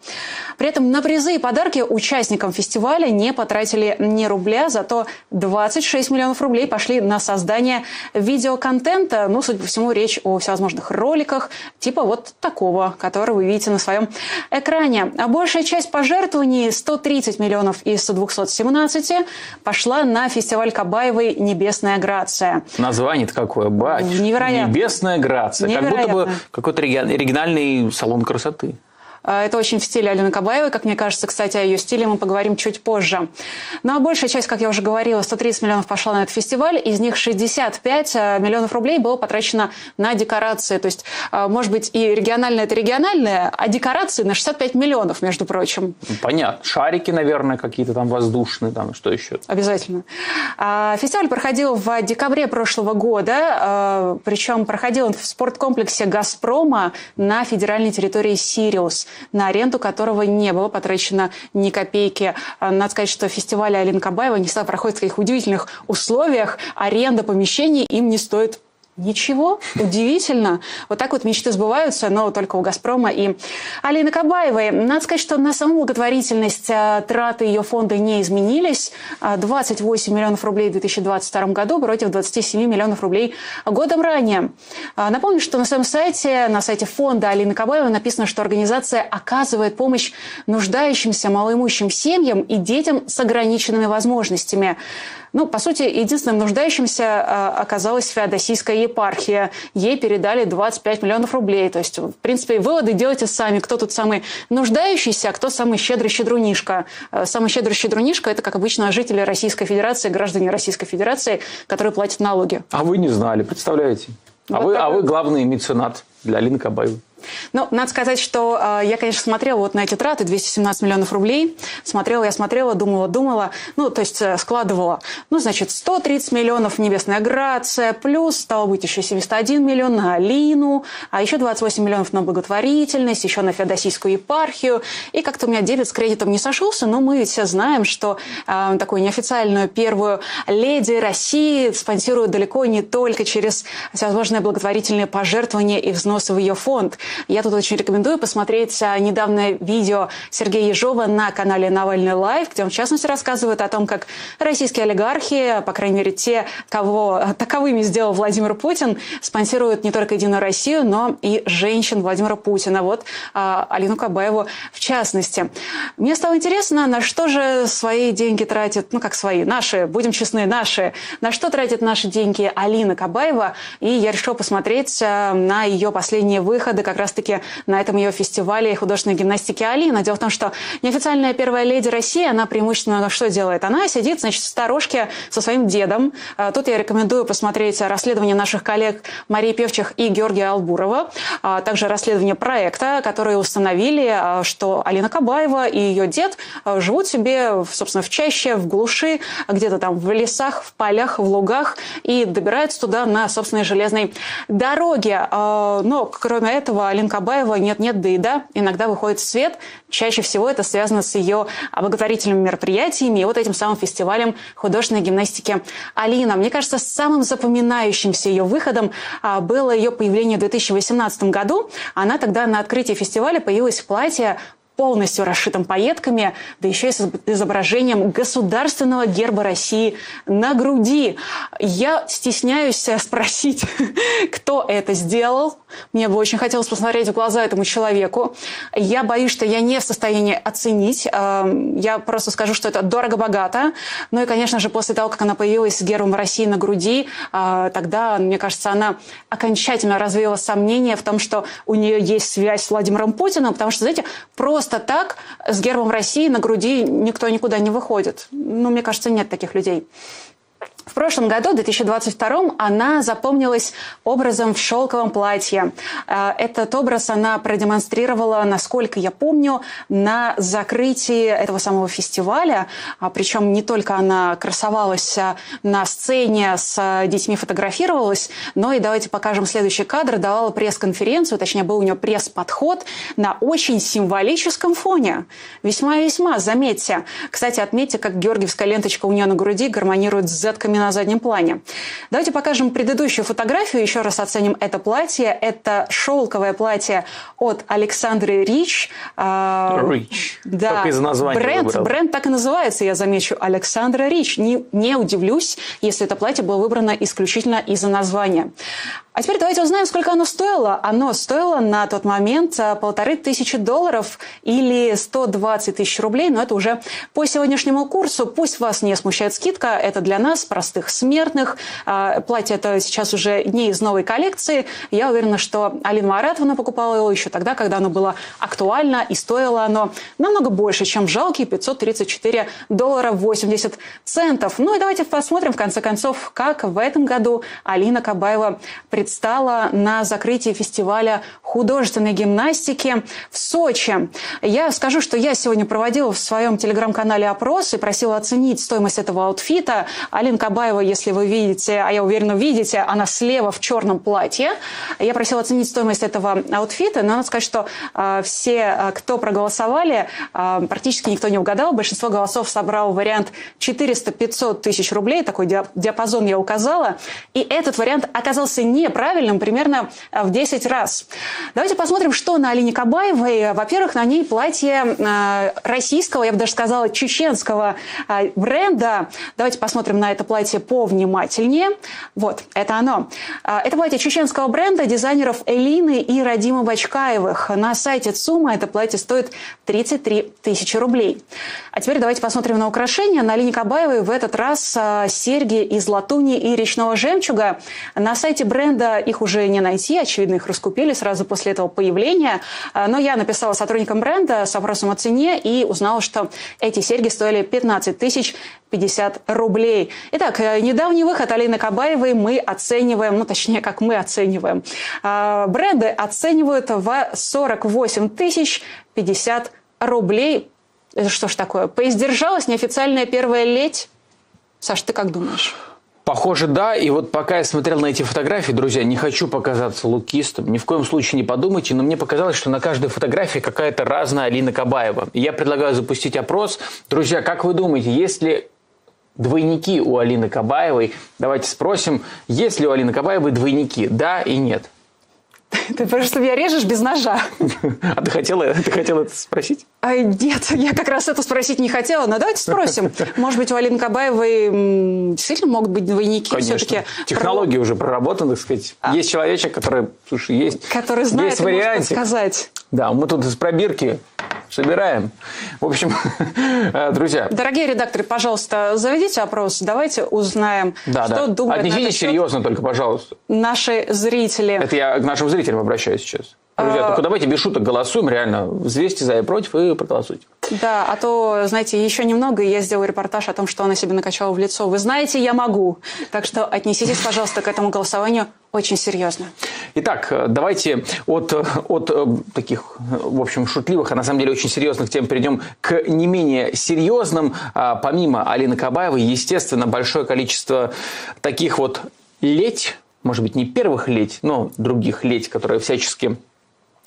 При этом на призы и подарки участникам фестиваля не потратили ни рубля, зато 26 миллионов рублей пошли на создание видеоконтента, ну, судя по всему, речь о всевозможных роликах, типа вот такого, который вы видите на своем экране. А большая часть пожертвований, 130 миллионов из 217, пошла на фестиваль Кабаевой «Небесная грация». Название-то какое, бач. Невероятно. «Небесная грация». Невероятно. Как будто бы какой-то оригинальный салон красоты. А, это очень в стиле Алены Кабаевой, как мне кажется. Кстати, о ее стиле мы поговорим чуть позже. Ну а большая часть, как я уже говорила, 130 миллионов пошла на этот фестиваль. Из них 65 э, миллионов рублей было потрачено на декорации. То есть, э, может быть, и региональное это региональное, а декорации на 65 миллионов, между прочим. Понятно. Шарики, наверное, какие-то там воздушные, там что еще? Обязательно. А, фестиваль проходил в декабре прошлого года. Причем проходил он в спорткомплексе «Газпрома» на федеральной территории «Сириус» на аренду которого не было потрачено ни копейки. А, надо сказать, что фестиваль Алина Кабаева не всегда проходит в таких удивительных условиях. Аренда помещений им не стоит Ничего, удивительно. Вот так вот мечты сбываются, но только у «Газпрома» и Алины Кабаевой. Надо сказать, что на саму благотворительность а, траты ее фонда не изменились. 28 а, миллионов рублей в 2022 году против 27 миллионов рублей годом ранее. А, напомню, что на своем сайте, на сайте фонда Алины Кабаевой написано, что организация оказывает помощь нуждающимся малоимущим семьям и детям с ограниченными возможностями. Ну, по сути, единственным нуждающимся а, оказалась Феодосийская епархия. Ей передали 25 миллионов рублей. То есть, в принципе, выводы делайте сами, кто тут самый нуждающийся, а кто самый щедрый щедрунишка. А, самый щедрый щедрунишка – это, как обычно, жители Российской Федерации, граждане Российской Федерации, которые платят налоги. А вы не знали, представляете? А, вот вы, а вы главный меценат для Алины Кабаевой. Ну, надо сказать, что э, я, конечно, смотрела вот на эти траты, 217 миллионов рублей. Смотрела, я смотрела, думала, думала. Ну, то есть э, складывала. Ну, значит, 130 миллионов «Небесная грация», плюс, стало быть, еще 71 миллион на Алину, а еще 28 миллионов на благотворительность, еще на Феодосийскую епархию. И как-то у меня дебет с кредитом не сошелся, но мы все знаем, что э, такую неофициальную первую леди России спонсируют далеко не только через всевозможные благотворительные пожертвования и взносы в ее фонд – Я тут очень рекомендую посмотреть а, недавнее видео Сергея Ежова на канале «Навальный LIVE», где он, в частности, рассказывает о том, как российские олигархи, по крайней мере, те, кого таковыми сделал Владимир Путин, спонсируют не только «Единую Россию», но и женщин Владимира Путина. Вот а, Алину Кабаеву в частности. Мне стало интересно, на что же свои деньги тратит, ну как свои, наши, будем честны, наши, на что тратит наши деньги Алина Кабаева. И я решила посмотреть а, на ее последние выходы как раз-таки на этом ее фестивале художественной гимнастики Алина. Дело в том, что неофициальная первая леди России, она преимущественно что делает? Она сидит, значит, в сторожке со своим дедом. А, тут я рекомендую посмотреть расследование наших коллег Марии Певчих и Георгия Албурова, а также расследование проекта, которые установили, а, что Алина Кабаева и ее дед живут себе, собственно, в чаще, в глуши, где-то там в лесах, в полях, в лугах и добираются туда на собственной железной дороге. Но, кроме этого, Алина Кабаева нет-нет, да и да, иногда выходит в свет. Чаще всего это связано с ее благотворительными мероприятиями и вот этим самым фестивалем художественной гимнастики Алина. Мне кажется, самым запоминающимся ее выходом а, было ее появление в 2018 году. Она тогда на открытии фестиваля появилась в платье полностью расшитым пайетками, да еще и с изображением государственного герба России на груди. Я стесняюсь спросить, кто это сделал. Мне бы очень хотелось посмотреть в глаза этому человеку. Я боюсь, что я не в состоянии оценить. Эм, я просто скажу, что это дорого-богато. Ну и, конечно же, после того, как она появилась с гербом России на груди, э, тогда, мне кажется, она окончательно развеяла сомнения в том, что у нее есть связь с Владимиром Путиным, потому что, знаете, просто так с гербом России на груди никто никуда не выходит. Ну, мне кажется, нет таких людей. В прошлом году, в 2022, она запомнилась образом в шелковом платье. Э, этот образ она продемонстрировала, насколько я помню, на закрытии этого самого фестиваля. А, Причем не только она красовалась э, на сцене с э, детьми, фотографировалась, но и давайте покажем следующий кадр. Давала пресс-конференцию, точнее, был у нее пресс-подход на очень символическом фоне. Весьма-весьма, заметьте. Кстати, отметьте, как георгиевская ленточка у нее на груди гармонирует с зетками на заднем плане. Давайте покажем предыдущую фотографию, еще раз оценим это платье. Это шелковое платье от Александры Рич. А, Рич. Да. Как из названия бренд, выбрал. бренд так и называется, я замечу, Александра Рич. Не, не удивлюсь, если это платье было выбрано исключительно из-за названия. А теперь давайте узнаем, сколько оно стоило. Оно стоило на тот момент а, полторы тысячи долларов или 120 тысяч рублей, но это уже по сегодняшнему курсу. Пусть вас не смущает скидка, это для нас, простых смертных. А, Платье это сейчас уже не из новой коллекции. Я уверена, что Алина Маратовна покупала его еще тогда, когда оно было актуально и стоило оно намного больше, чем жалкие 534 доллара 80 центов. Ну и давайте посмотрим, в конце концов, как в этом году Алина Кабаева предстала на закрытии фестиваля художественной гимнастики в Сочи. Я скажу, что я сегодня проводила в своем телеграм-канале опрос и просила оценить стоимость этого аутфита. Алина Кабаева, если вы видите, а я уверена, видите, она слева в черном платье. Я просила оценить стоимость этого аутфита, но надо сказать, что э, все, э, кто проголосовали, э, практически никто не угадал. Большинство голосов собрал вариант 400-500 тысяч рублей. Такой диапазон я указала. И этот вариант оказался неправильным примерно э, в 10 раз. Давайте посмотрим, что на Алине Кабаевой. Во-первых, на ней платье э, российского, я бы даже сказала, чеченского э, бренда. Давайте посмотрим на это платье повнимательнее. Вот, это оно. Это платье чеченского бренда дизайнеров Элины и Радима Бачкаевых. На сайте ЦУМа это платье стоит 33 тысячи рублей. А теперь давайте посмотрим на украшения. На Алине Кабаевой в этот раз серьги из латуни и речного жемчуга. На сайте бренда их уже не найти, очевидно, их раскупили сразу после этого появления. Но я написала сотрудникам бренда с вопросом о цене и узнала, что эти серьги стоили 15 тысяч 50 рублей. Итак, э, недавний выход Алины Кабаевой мы оцениваем, ну точнее, как мы оцениваем. Бренды оценивают в 48 тысяч 50 рублей. Это что ж такое? Поиздержалась неофициальная первая ледь? Саш, ты как думаешь? Похоже, да. И вот пока я смотрел на эти фотографии, друзья, не хочу показаться лукистом, ни в коем случае не подумайте, но мне показалось, что на каждой фотографии какая-то разная Алина Кабаева. И я предлагаю запустить опрос. Друзья, как вы думаете, есть ли двойники у Алины Кабаевой? Давайте спросим, есть ли у Алины Кабаевой двойники? Да и нет. Ты просто меня режешь без ножа. А ты хотела, ты хотела это спросить? А, нет, я как раз это спросить не хотела, но давайте спросим. Может быть, у Алины Кабаевой действительно могут быть двойники Конечно. все-таки? Технологии уже проработаны, так сказать. Есть человечек, который, слушай, есть, Который знает есть вариантик. подсказать. Да, мы тут из пробирки собираем. В общем, э, друзья, Дорогие редакторы, пожалуйста, заведите опрос, давайте узнаем, да, что да. думают Отнеситесь серьезно только, пожалуйста. наши зрители. Это я к нашим зрителям обращаюсь сейчас. Друзья, А- только давайте без шуток голосуем, реально. Взвесьте за и против и проголосуйте. Да, а то, знаете, еще немного, и я сделаю репортаж о том, что она себе накачала в лицо. Вы знаете, я могу. Так что отнеситесь, пожалуйста, к этому голосованию очень серьезно. Итак, давайте от, от э, таких, в общем, шутливых, а на самом деле очень серьезных тем перейдем к не менее серьезным. А, Помимо Алины Кабаевой, естественно, большое количество таких вот ледь, может быть, не первых ледь, но других ледь, которые всячески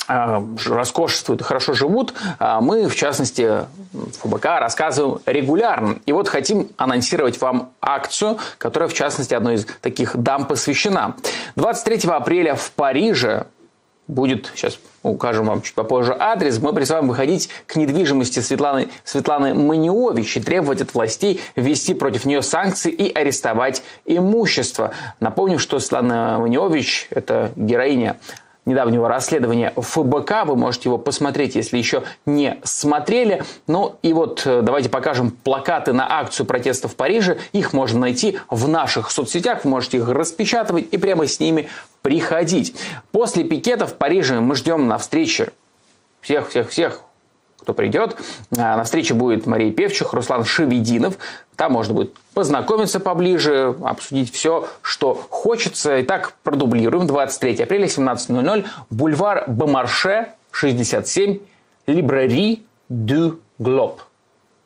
роскошествуют и хорошо живут, а мы, в частности, в ФБК рассказываем регулярно. И вот хотим анонсировать вам акцию, которая, в частности, одной из таких дам посвящена. 23 апреля в Париже будет, сейчас укажем вам чуть попозже адрес, мы призываем выходить к недвижимости Светланы, Светланы Маниович и требовать от властей ввести против нее санкции и арестовать имущество. Напомню, что Светлана Маниович – это героиня недавнего расследования ФБК. Вы можете его посмотреть, если еще не смотрели. Ну и вот э, давайте покажем плакаты на акцию протеста в Париже. Их можно найти в наших соцсетях. Вы можете их распечатывать и прямо с ними приходить. После пикета в Париже мы ждем на встрече всех-всех-всех кто придет. А, На встрече будет Мария Певчих, Руслан Шевединов. Там можно будет познакомиться поближе, обсудить все, что хочется. Итак, продублируем. 23 апреля, 17.00. Бульвар Бомарше, 67. Либрари du Globe.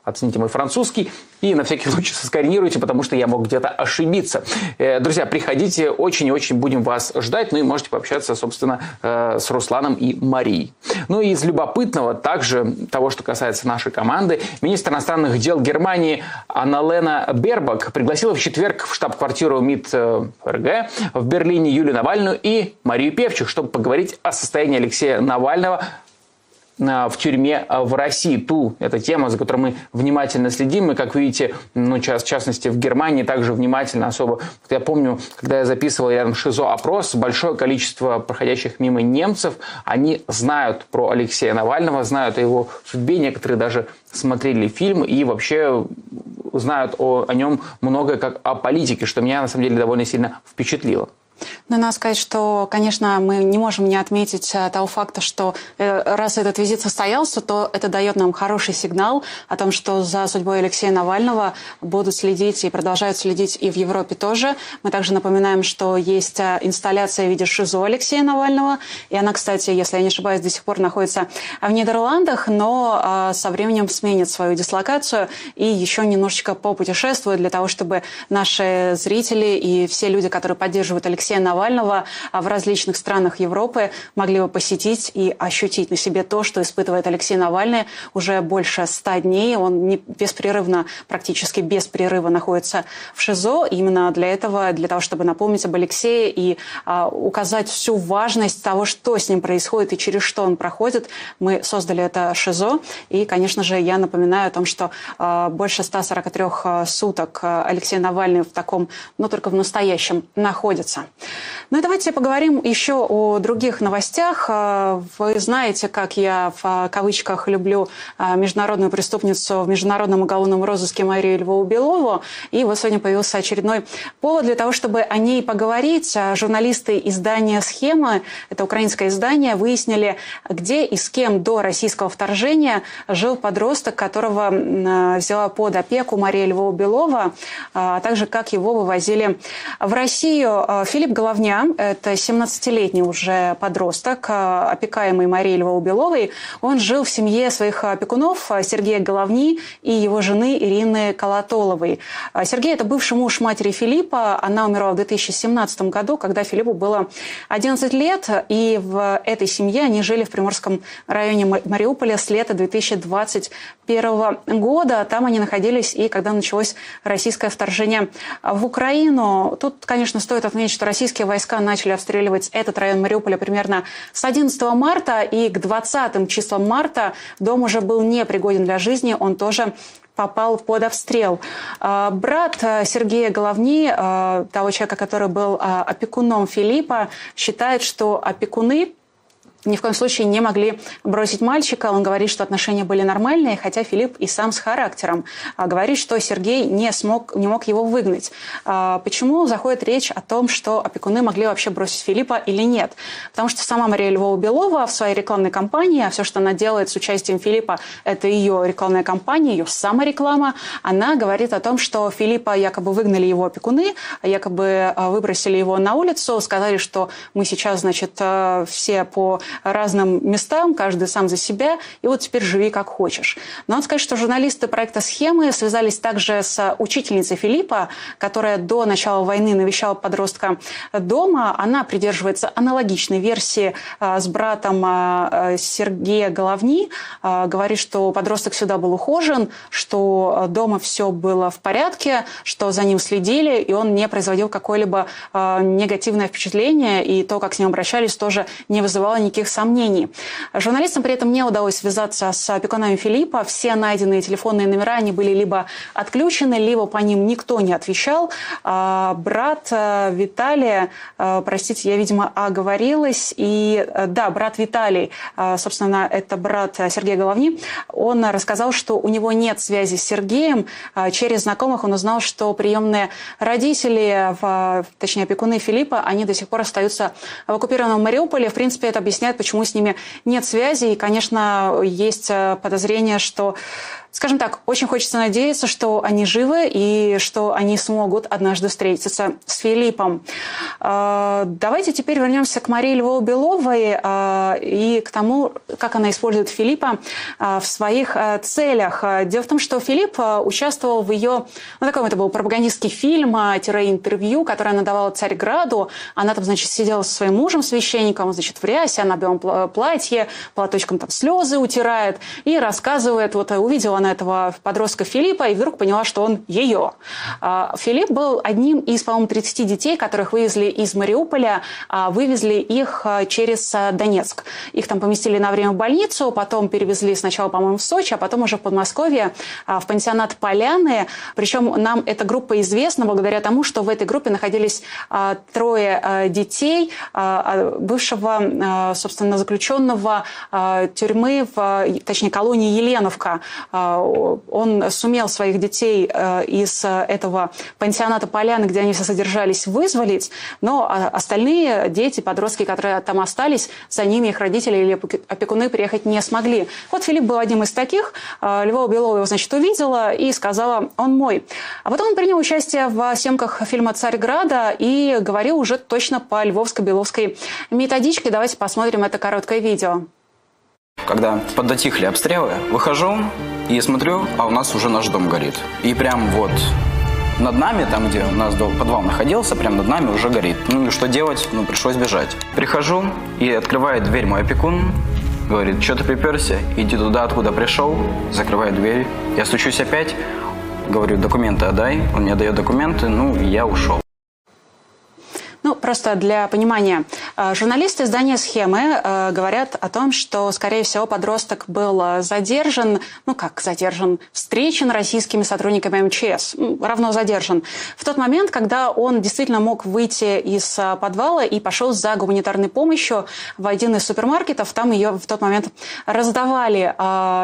Оцените мой французский и на всякий случай соскоринируйте, потому что я мог где-то ошибиться. Э, Друзья, приходите, очень и очень будем вас ждать, ну и можете пообщаться, собственно, э, с Русланом и Марией. Ну и из любопытного, также того, что касается нашей команды, министр иностранных дел Германии Анналена Бербак пригласила в четверг в штаб-квартиру МИД э, ФРГ в Берлине Юлию Навальную и Марию Певчих, чтобы поговорить о состоянии Алексея Навального в тюрьме а, в России. Ту, это тема, за которой мы внимательно следим. И, как видите, ну, час- в частности, в Германии также внимательно особо. Я помню, когда я записывал рядом ШИЗО опрос, большое количество проходящих мимо немцев, они знают про Алексея Навального, знают о его судьбе. Некоторые даже смотрели фильм и вообще знают о, о нем многое как о политике, что меня, на самом деле, довольно сильно впечатлило. Но надо сказать, что, конечно, мы не можем не отметить э, того факта, что э, раз этот визит состоялся, то это дает нам хороший сигнал о том, что за судьбой Алексея Навального будут следить и продолжают следить и в Европе тоже. Мы также напоминаем, что есть э, инсталляция в виде ШИЗО Алексея Навального. И она, кстати, если я не ошибаюсь, до сих пор находится в Нидерландах, но со временем сменит свою дислокацию и еще немножечко попутешествует для того, чтобы наши зрители и все люди, которые поддерживают Алексея Навального а, в различных странах Европы, могли его посетить и ощутить на себе то, что испытывает Алексей Навальный уже больше ста дней. Он не беспрерывно, практически без прерыва находится в ШИЗО. Именно для этого, для того, чтобы напомнить об Алексее и а, указать всю важность того, что с ним происходит и через что он проходит, мы создали это ШИЗО. И, конечно же, я напоминаю о том, что а, больше 143 суток а, Алексей Навальный в таком, но только в настоящем, находится. Ну и давайте поговорим еще о других новостях. А, Вы знаете, как я в а, кавычках люблю а, международную преступницу в международном уголовном розыске Марию Львову Белову. И вот сегодня появился очередной повод для того, чтобы о ней поговорить. Журналисты издания «Схема», это украинское издание, выяснили, где и с кем до российского вторжения жил подросток, которого взяла под опеку Мария Львова Белова, а также как его вывозили в Россию. А, Филипп Головня, это 17-летний уже подросток, а, опекаемый Марией Львовой-Беловой. Он жил в семье своих опекунов а, Сергея Головни и его жены Ирины Колотоловой. А, Сергей – это бывший муж матери Филиппа. Она умерла в 2017 году, когда Филиппу было 11 лет. И в этой семье они жили в Приморском районе Ма- Мариуполя с лета 2021 года. Там они находились и когда началось российское вторжение в Украину. Тут, конечно, стоит отметить, что Россия российские войска начали обстреливать этот район Мариуполя примерно с 11 марта, и к 20 числам марта дом уже был непригоден для жизни, он тоже попал под обстрел. А, брат э, Сергея Головни, э, того человека, который был э, опекуном Филиппа, считает, что опекуны ни в коем случае не могли бросить мальчика. Он говорит, что отношения были нормальные, хотя Филипп и сам с характером. А говорит, что Сергей не, смог, не мог его выгнать. А почему заходит речь о том, что опекуны могли вообще бросить Филиппа или нет? Потому что сама Мария Львова-Белова в своей рекламной кампании, а все, что она делает с участием Филиппа, это ее рекламная кампания, ее самореклама, она говорит о том, что Филиппа якобы выгнали его опекуны, якобы а, выбросили его на улицу, сказали, что мы сейчас, значит, все по разным местам, каждый сам за себя, и вот теперь живи как хочешь. Но надо сказать, что журналисты проекта «Схемы» связались также с учительницей Филиппа, которая до начала войны навещала подростка дома. Она придерживается аналогичной версии а, с братом а, Сергея Головни. А, говорит, что подросток сюда был ухожен, что дома все было в порядке, что за ним следили, и он не производил какое-либо негативное впечатление, и то, как с ним обращались, тоже не вызывало никаких никаких сомнений. Журналистам при этом не удалось связаться с опекунами Филиппа. Все найденные телефонные номера, они были либо отключены, либо по ним никто не отвечал. А, брат э, Виталия, э, простите, я, видимо, оговорилась. И э, да, брат Виталий, собственно, это брат Сергея Головни, он рассказал, что у него нет связи с Сергеем. Через знакомых он узнал, что приемные родители, точнее, опекуны Филиппа, они до сих пор остаются в оккупированном Мариуполе. В принципе, это объясняет почему с ними нет связи. И, конечно, есть э, подозрение, что скажем так, очень хочется надеяться, что они живы и что они смогут однажды встретиться с Филиппом. А, давайте теперь вернемся к Марии Львовой-Беловой а, и к тому, как она использует Филиппа а, в своих целях. Дело в том, что Филипп участвовал в ее, ну, такой это был пропагандистский фильм, интервью, которое она давала Царьграду. Она там, значит, сидела со своим мужем, священником, значит, в рясе, она в белом платье, платочком там слезы утирает и рассказывает, вот увидела она этого подростка Филиппа и вдруг поняла, что он ее. А, Филипп был одним из, по-моему, 30 детей, которых вывезли из Мариуполя, а, вывезли их а, через Донецк. Их там поместили на время в больницу, потом перевезли сначала, по-моему, в Сочи, а потом уже в Подмосковье, в пансионат Поляны. Причем нам эта группа известна благодаря тому, что в этой группе находились трое детей бывшего, собственно, заключенного тюрьмы, в, точнее, колонии Еленовка он сумел своих детей э, из этого пансионата Поляны, где они все содержались, вызволить, но а, остальные дети, подростки, которые там остались, за ними их родители или опекуны приехать не смогли. Вот Филипп был одним из таких. Э, Львова Белова его, значит, увидела и сказала, он мой. А потом он принял участие в съемках фильма «Царьграда» и говорил уже точно по львовско-беловской методичке. Давайте посмотрим это короткое видео. Когда подотихли обстрелы, выхожу и смотрю, а у нас уже наш дом горит. И прям вот над нами, там, где у нас подвал находился, прям над нами уже горит. Ну и что делать? Ну, пришлось бежать. Прихожу, и открывает дверь мой опекун, говорит, что ты приперся? Иди туда, откуда пришел. Закрывает дверь. Я стучусь опять, говорю, документы отдай. Он мне дает документы, ну, я ушел. Ну, просто для понимания. Э, журналисты издания «Схемы» э, говорят о том, что, скорее всего, подросток был э, задержан, ну как задержан, встречен российскими сотрудниками МЧС, равно задержан, в тот момент, когда он действительно мог выйти из подвала и пошел за гуманитарной помощью в один из супермаркетов, там ее в тот момент раздавали.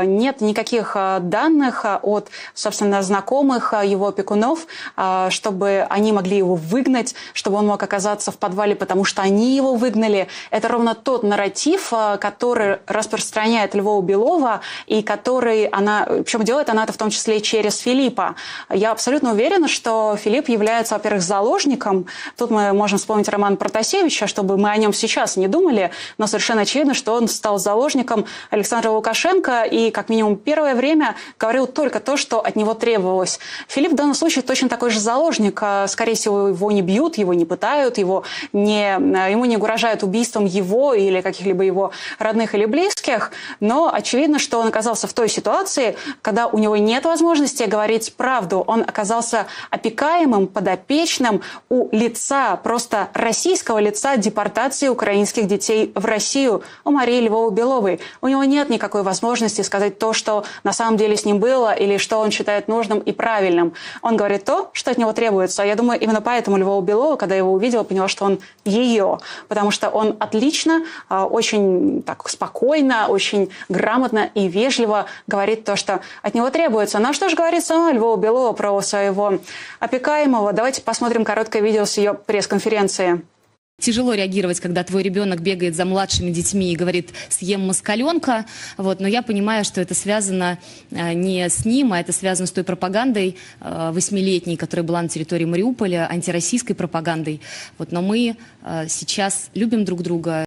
Нет никаких данных от, собственно, знакомых его опекунов, чтобы они могли его выгнать, чтобы он мог оказаться оказаться в подвале, потому что они его выгнали. Это ровно тот нарратив, э, который распространяет Львова Белова и который она, причем делает она это в том числе через Филиппа. Я абсолютно уверена, что Филипп является, во-первых, заложником. Тут мы можем вспомнить роман Протасевича, чтобы мы о нем сейчас не думали, но совершенно очевидно, что он стал заложником Александра Лукашенко и, как минимум, первое время говорил только то, что от него требовалось. Филипп в данном случае точно такой же заложник. Скорее всего, его не бьют, его не пытают, его не, ему не угрожает убийством его или каких-либо его родных или близких, но очевидно, что он оказался в той ситуации, когда у него нет возможности говорить правду. Он оказался опекаемым, подопечным у лица, просто российского лица депортации украинских детей в Россию, у Марии Львовой-Беловой. У него нет никакой возможности сказать то, что на самом деле с ним было, или что он считает нужным и правильным. Он говорит то, что от него требуется. Я думаю, именно поэтому Львова Белова, когда его увидела, поняла, что он ее, потому что он отлично, а, очень так спокойно, очень грамотно и вежливо говорит то, что от него требуется. Ну а что же говорит сама Львова Белова про своего опекаемого? Давайте посмотрим короткое видео с ее пресс-конференции. Тяжело реагировать, когда твой ребенок бегает за младшими детьми и говорит «съем москаленка», вот, но я понимаю, что это связано э, не с ним, а это связано с той пропагандой э, восьмилетней, которая была на территории Мариуполя, антироссийской пропагандой. Вот, но мы э, сейчас любим друг друга.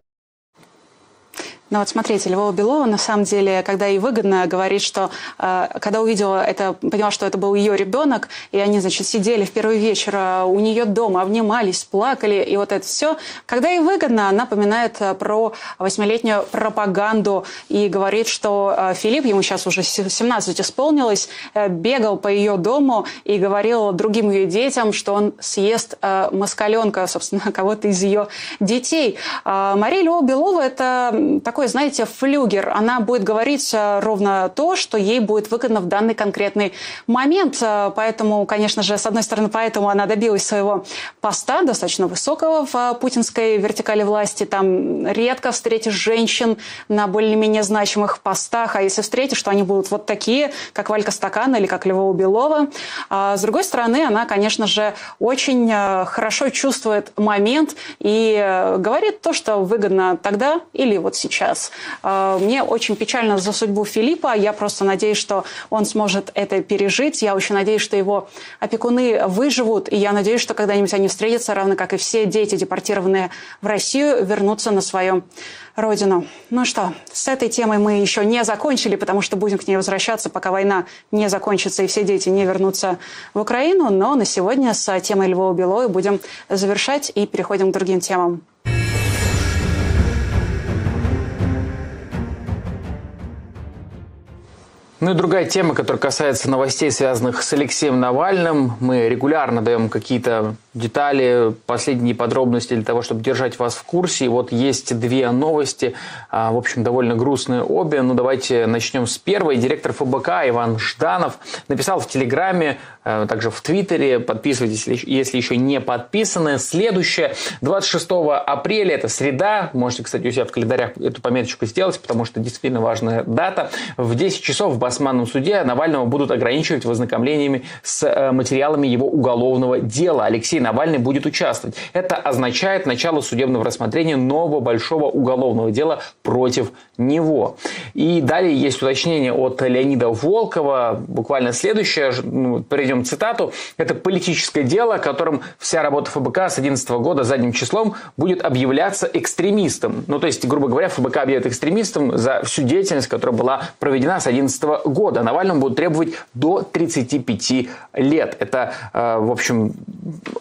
Ну вот смотрите, Львова Белова на самом деле, когда ей выгодно, говорит, что э, когда увидела это, поняла, что это был ее ребенок, и они, значит, сидели в первый вечер э, у нее дома, обнимались, плакали, и вот это все. Когда ей выгодно, она поминает э, про восьмилетнюю пропаганду и говорит, что э, Филипп, ему сейчас уже 17 исполнилось, э, бегал по ее дому и говорил другим ее детям, что он съест э, москаленка, собственно, кого-то из ее детей. Э, Мария Львова Белова – это такой такой, знаете, флюгер. Она будет говорить э, ровно то, что ей будет выгодно в данный конкретный момент. Э, поэтому, конечно же, с одной стороны, поэтому она добилась своего поста, достаточно высокого в э, путинской вертикали власти. Там редко встретишь женщин на более-менее значимых постах, а если встретишь, то они будут вот такие, как Валька Стакан или как Львова Белова. А с другой стороны, она, конечно же, очень хорошо чувствует момент и говорит то, что выгодно тогда или вот сейчас сейчас. А, мне очень печально за судьбу Филиппа. Я просто надеюсь, что он сможет это пережить. Я очень надеюсь, что его опекуны выживут. И я надеюсь, что когда-нибудь они встретятся, равно как и все дети, депортированные в Россию, вернутся на свою родину. Ну что, с этой темой мы еще не закончили, потому что будем к ней возвращаться, пока война не закончится и все дети не вернутся в Украину. Но на сегодня с темой Львова Белой будем завершать и переходим к другим темам. Ну и другая тема, которая касается новостей, связанных с Алексеем Навальным. Мы регулярно даем какие-то детали, последние подробности для того, чтобы держать вас в курсе. И вот есть две новости, а, в общем, довольно грустные обе. Ну давайте начнем с первой. Директор ФБК Иван Жданов написал в Телеграме, а, также в Твиттере, подписывайтесь, если еще не подписаны. Следующее, 26 апреля, это среда, можете, кстати, у себя в календарях эту пометочку сделать, потому что действительно важная дата. В 10 часов в Басманном суде Навального будут ограничивать вознакомлениями с э, материалами его уголовного дела. Алексей Навальный будет участвовать. Это означает начало судебного рассмотрения нового большого уголовного дела против него. И далее есть уточнение от Леонида Волкова. Буквально следующее, ну, перейдем цитату. Это политическое дело, которым вся работа ФБК с 2011 года задним числом будет объявляться экстремистом. Ну, то есть, грубо говоря, ФБК объявит экстремистом за всю деятельность, которая была проведена с 2011 года. Навальному будут требовать до 35 лет. Это, э, в общем,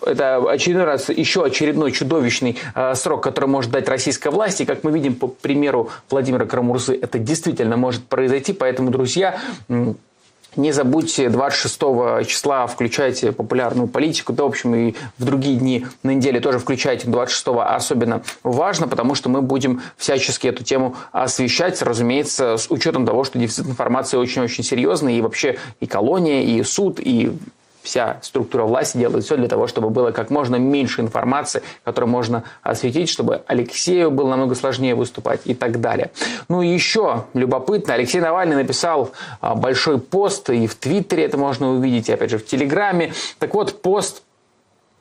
это очередной раз еще очередной чудовищный э, срок, который может дать российская власть. И как мы видим по примеру Владимира Карамурзы, это действительно может произойти. Поэтому, друзья, не забудьте 26 числа включайте популярную политику, да, в общем, и в другие дни на неделе тоже включайте 26 особенно важно, потому что мы будем всячески эту тему освещать, разумеется, с учетом того, что дефицит информации очень-очень серьезный, и вообще и колония, и суд, и вся структура власти делает все для того, чтобы было как можно меньше информации, которую можно осветить, чтобы Алексею было намного сложнее выступать и так далее. Ну и еще любопытно, Алексей Навальный написал а, большой пост, и в Твиттере это можно увидеть, и опять же в Телеграме. Так вот, пост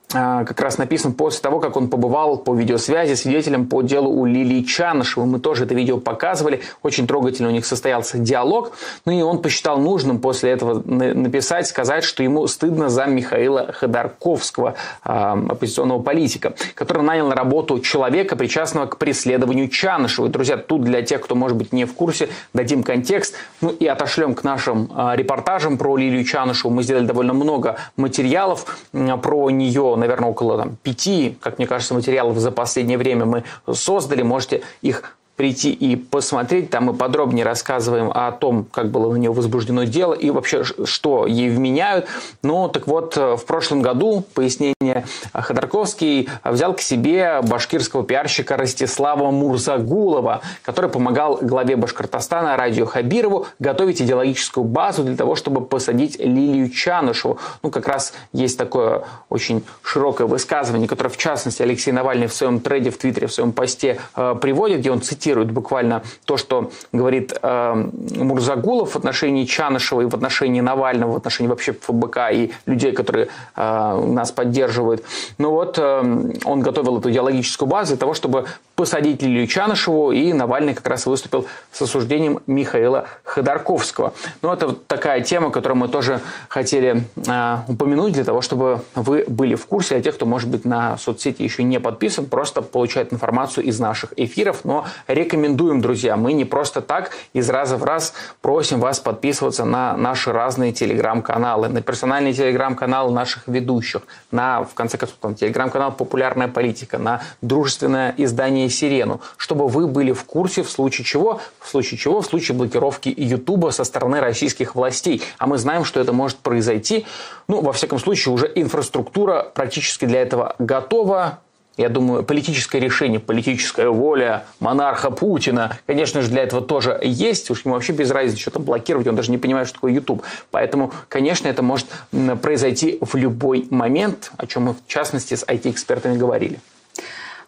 как раз написан после того, как он побывал по видеосвязи свидетелем по делу у Лилии Чанышевой. Мы тоже это видео показывали. Очень трогательно у них состоялся диалог. Ну и он посчитал нужным после этого написать, сказать, что ему стыдно за Михаила Ходорковского, а, оппозиционного политика, который нанял на работу человека, причастного к преследованию Чанышевой. Друзья, тут для тех, кто, может быть, не в курсе, дадим контекст. Ну и отошлем к нашим а, репортажам про Лилию Чанышеву. Мы сделали довольно много материалов про нее наверное, около там, пяти, как мне кажется, материалов за последнее время мы создали. Можете их прийти и посмотреть. Там мы подробнее рассказываем о том, как было на нее возбуждено дело и вообще, что ей вменяют. Ну, так вот, э, в прошлом году, пояснение, Ходорковский взял к себе башкирского пиарщика Ростислава Мурзагулова, который помогал главе Башкортостана Радио Хабирову готовить идеологическую базу для того, чтобы посадить Лилию Чанышеву. Ну, как раз есть такое очень широкое высказывание, которое, в частности, Алексей Навальный в своем треде в Твиттере, в своем посте э, приводит, где он цитирует цитирует буквально то, что говорит э, Мурзагулов в отношении Чанышева и в отношении Навального, в отношении вообще ФБК и людей, которые э, нас поддерживают. Ну вот, э, он готовил эту идеологическую базу для того, чтобы посадить Лилию Чанышеву, и Навальный как раз выступил с осуждением Михаила Ходорковского. Ну, это вот такая тема, которую мы тоже хотели э, упомянуть, для того, чтобы вы были в курсе, а те, кто, может быть, на соцсети еще не подписан, просто получают информацию из наших эфиров, но рекомендуем, друзья. Мы не просто так из раза в раз просим вас подписываться на наши разные телеграм-каналы, на персональные телеграм-каналы наших ведущих, на, в конце концов, там, телеграм-канал «Популярная политика», на дружественное издание «Сирену», чтобы вы были в курсе в случае чего, в случае чего, в случае блокировки Ютуба со стороны российских властей. А мы знаем, что это может произойти. Ну, во всяком случае, уже инфраструктура практически для этого готова я думаю, политическое решение, политическая воля монарха Путина, конечно же, для этого тоже есть. Уж ему вообще без разницы, что там блокировать, он даже не понимает, что такое YouTube. Поэтому, конечно, это может произойти в любой момент, о чем мы, в частности, с IT-экспертами говорили.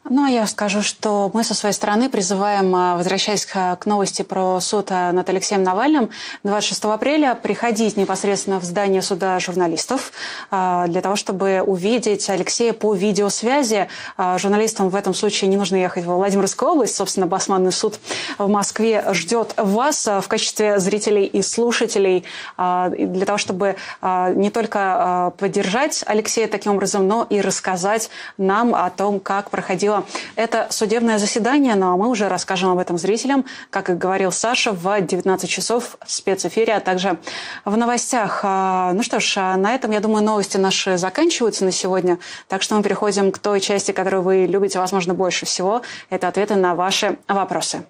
Ну, а я скажу, что мы со своей стороны призываем, а, возвращаясь к новости про суд а, над Алексеем Навальным, 26 апреля приходить непосредственно в здание суда журналистов а, для того, чтобы увидеть Алексея по видеосвязи. Журналистам в этом случае не нужно ехать в Владимирскую область. Собственно, Басманный суд в Москве ждет вас в качестве зрителей и слушателей для того, чтобы не только поддержать Алексея таким образом, но и рассказать нам о том, как проходила это судебное заседание, но мы уже расскажем об этом зрителям, как и говорил Саша, в 19 часов в спецэфире, а также в новостях. А, ну что ж, а на этом, я думаю, новости наши заканчиваются на сегодня. Так что мы переходим к той части, которую вы любите, возможно, больше всего. Это ответы на ваши вопросы.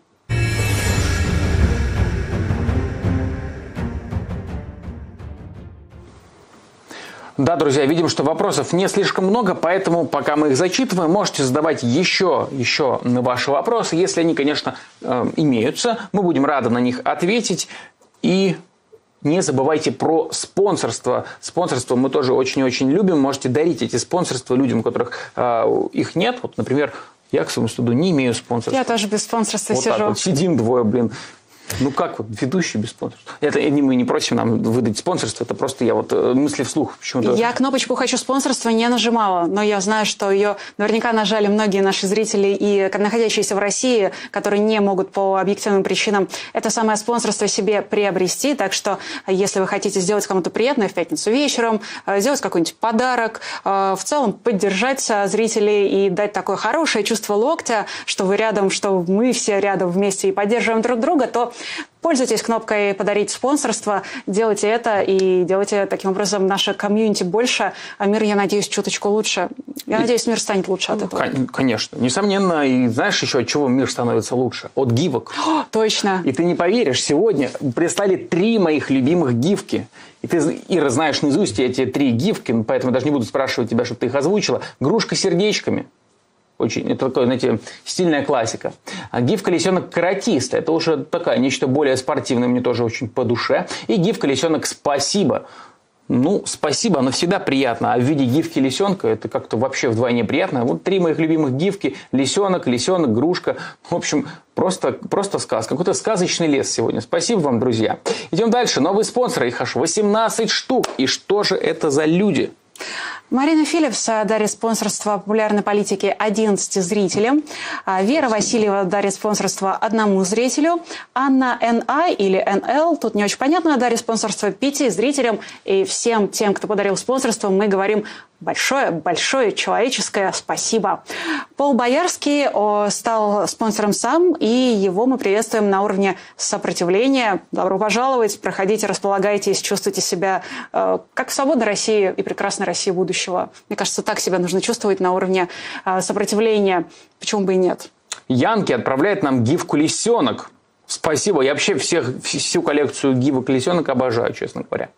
Да, друзья, видим, что вопросов не слишком много, поэтому пока мы их зачитываем, можете задавать еще, еще ваши вопросы. Если они, конечно, э, имеются, мы будем рады на них ответить. И не забывайте про спонсорство. Спонсорство мы тоже очень-очень любим. Можете дарить эти спонсорства людям, у которых э, их нет. Вот, например, я, к своему студу, не имею спонсорства. Я тоже без спонсорства вот сижу. Так вот сидим двое, блин. Ну как вот, ведущий без спонсорства? Это мы не просим нам выдать спонсорство, это просто я вот э, мысли вслух почему-то. Я кнопочку «Хочу спонсорства» не нажимала, но я знаю, что ее наверняка нажали многие наши зрители и находящиеся в России, которые не могут по объективным причинам это самое спонсорство себе приобрести. Так что, если вы хотите сделать кому-то приятное в пятницу вечером, э, сделать какой-нибудь подарок, э, в целом поддержать зрителей и дать такое хорошее чувство локтя, что вы рядом, что мы все рядом вместе и поддерживаем друг друга, то Пользуйтесь кнопкой «Подарить спонсорство», делайте это и делайте таким образом наше комьюнити больше, а мир, я надеюсь, чуточку лучше. Я надеюсь, мир станет лучше от этого. Конечно. Несомненно. И знаешь еще, от чего мир становится лучше? От гивок. О, точно. И ты не поверишь, сегодня прислали три моих любимых гифки. И ты, Ира, знаешь наизусть эти три гифки, поэтому даже не буду спрашивать тебя, чтобы ты их озвучила. Грушка сердечками – очень, это такое, знаете, стильная классика. А гиф колесенок каратист. Это уже такая, нечто более спортивное, мне тоже очень по душе. И гиф колесенок спасибо. Ну, спасибо, оно всегда приятно. А в виде гифки лисенка это как-то вообще вдвойне приятно. Вот три моих любимых гифки. Лисенок, лисенок, грушка. В общем, просто, просто сказка. Какой-то сказочный лес сегодня. Спасибо вам, друзья. Идем дальше. Новые спонсоры. Их аж 18 штук. И что же это за люди? Марина Филлипс дарит спонсорство популярной политики 11 зрителям. А Вера Васильева дарит спонсорство одному зрителю. Анна Н.А. или Н.Л. тут не очень понятно, дарит спонсорство пяти зрителям. И всем тем, кто подарил спонсорство, мы говорим Большое, большое человеческое спасибо. Пол Боярский стал спонсором сам, и его мы приветствуем на уровне сопротивления. Добро пожаловать, проходите, располагайтесь, чувствуйте себя э, как в свободной России и прекрасной России будущего. Мне кажется, так себя нужно чувствовать на уровне э, сопротивления. Почему бы и нет? Янки отправляет нам гифку «Лисенок». Спасибо. Я вообще всех, всю коллекцию гивок «Лисенок» обожаю, честно говоря.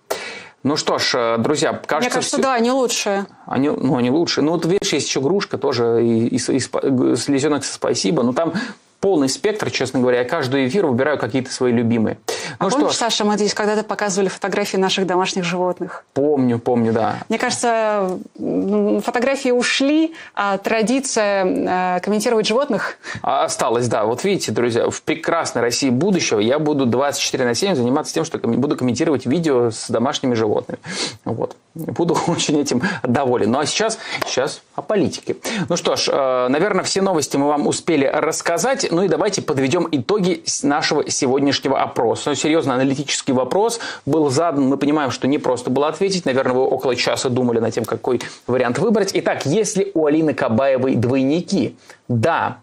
Ну что ж, э, друзья, кажется... Мне кажется, все... да, они лучшие. Они, ну, они лучшие. Ну, вот видишь, есть еще грушка тоже, и, и, и, и слезенок спасибо. Но там полный спектр, честно говоря. Я каждый эфир выбираю какие-то свои любимые. А ну помнишь, что Саша, мы здесь когда-то показывали фотографии наших домашних животных? Помню, помню, да. Мне кажется, фотографии ушли, а традиция э, комментировать животных... А, осталась, да. Вот видите, друзья, в прекрасной России будущего я буду 24 на 7 заниматься тем, что буду комментировать видео с домашними животными. Вот. Буду очень этим доволен. Ну а сейчас, сейчас о политике. Ну что ж, э, наверное, все новости мы вам успели рассказать. Ну и давайте подведем итоги нашего сегодняшнего опроса. Серьезно, аналитический вопрос был задан. Мы понимаем, что не просто было ответить. Наверное, вы около часа думали над тем, какой вариант выбрать. Итак, если у Алины Кабаевой двойники? Да,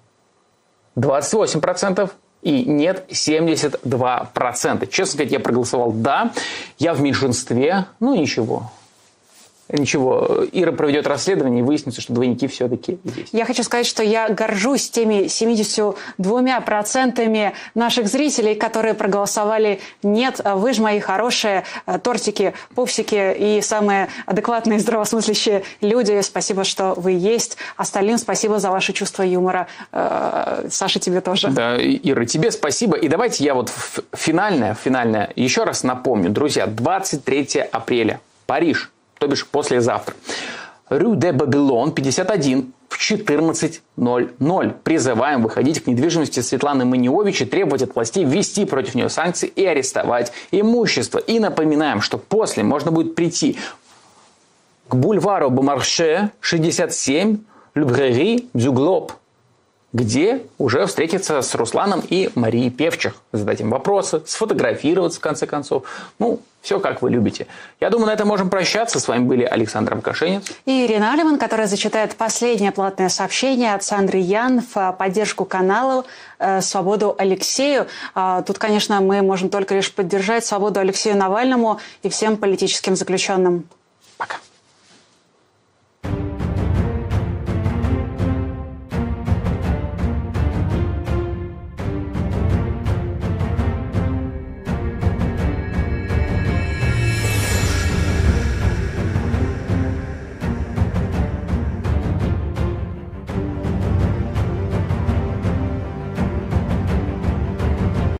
28%. И нет 72%. Честно сказать, я проголосовал «да». Я в меньшинстве. Ну, ничего. Ничего, Ира проведет расследование и выяснится, что двойники все-таки есть. Я хочу сказать, что я горжусь теми 72% наших зрителей, которые проголосовали «нет». Вы же мои хорошие э, тортики, пупсики и самые адекватные, здравомыслящие люди. Спасибо, что вы есть. Остальным спасибо за ваше чувство юмора. Э, Саша, тебе тоже. Да, Ира, тебе спасибо. И давайте я вот финальное, финальное еще раз напомню. Друзья, 23 апреля, Париж – то бишь послезавтра. Рю де Бабилон, 51, в 14.00. Призываем выходить к недвижимости Светланы Маниович и требовать от властей ввести против нее санкции и арестовать имущество. И напоминаем, что после можно будет прийти к бульвару Бомарше 67, Любрери, Дюглоб где уже встретиться с Русланом и Марией Певчих, задать им вопросы, сфотографироваться в конце концов. Ну, все как вы любите. Я думаю, на этом можем прощаться. С вами были Александр Абкашенец. И Ирина Алиман, которая зачитает последнее платное сообщение от Сандры Ян в поддержку каналу э, «Свободу Алексею». А, тут, конечно, мы можем только лишь поддержать свободу Алексею Навальному и всем политическим заключенным. Пока.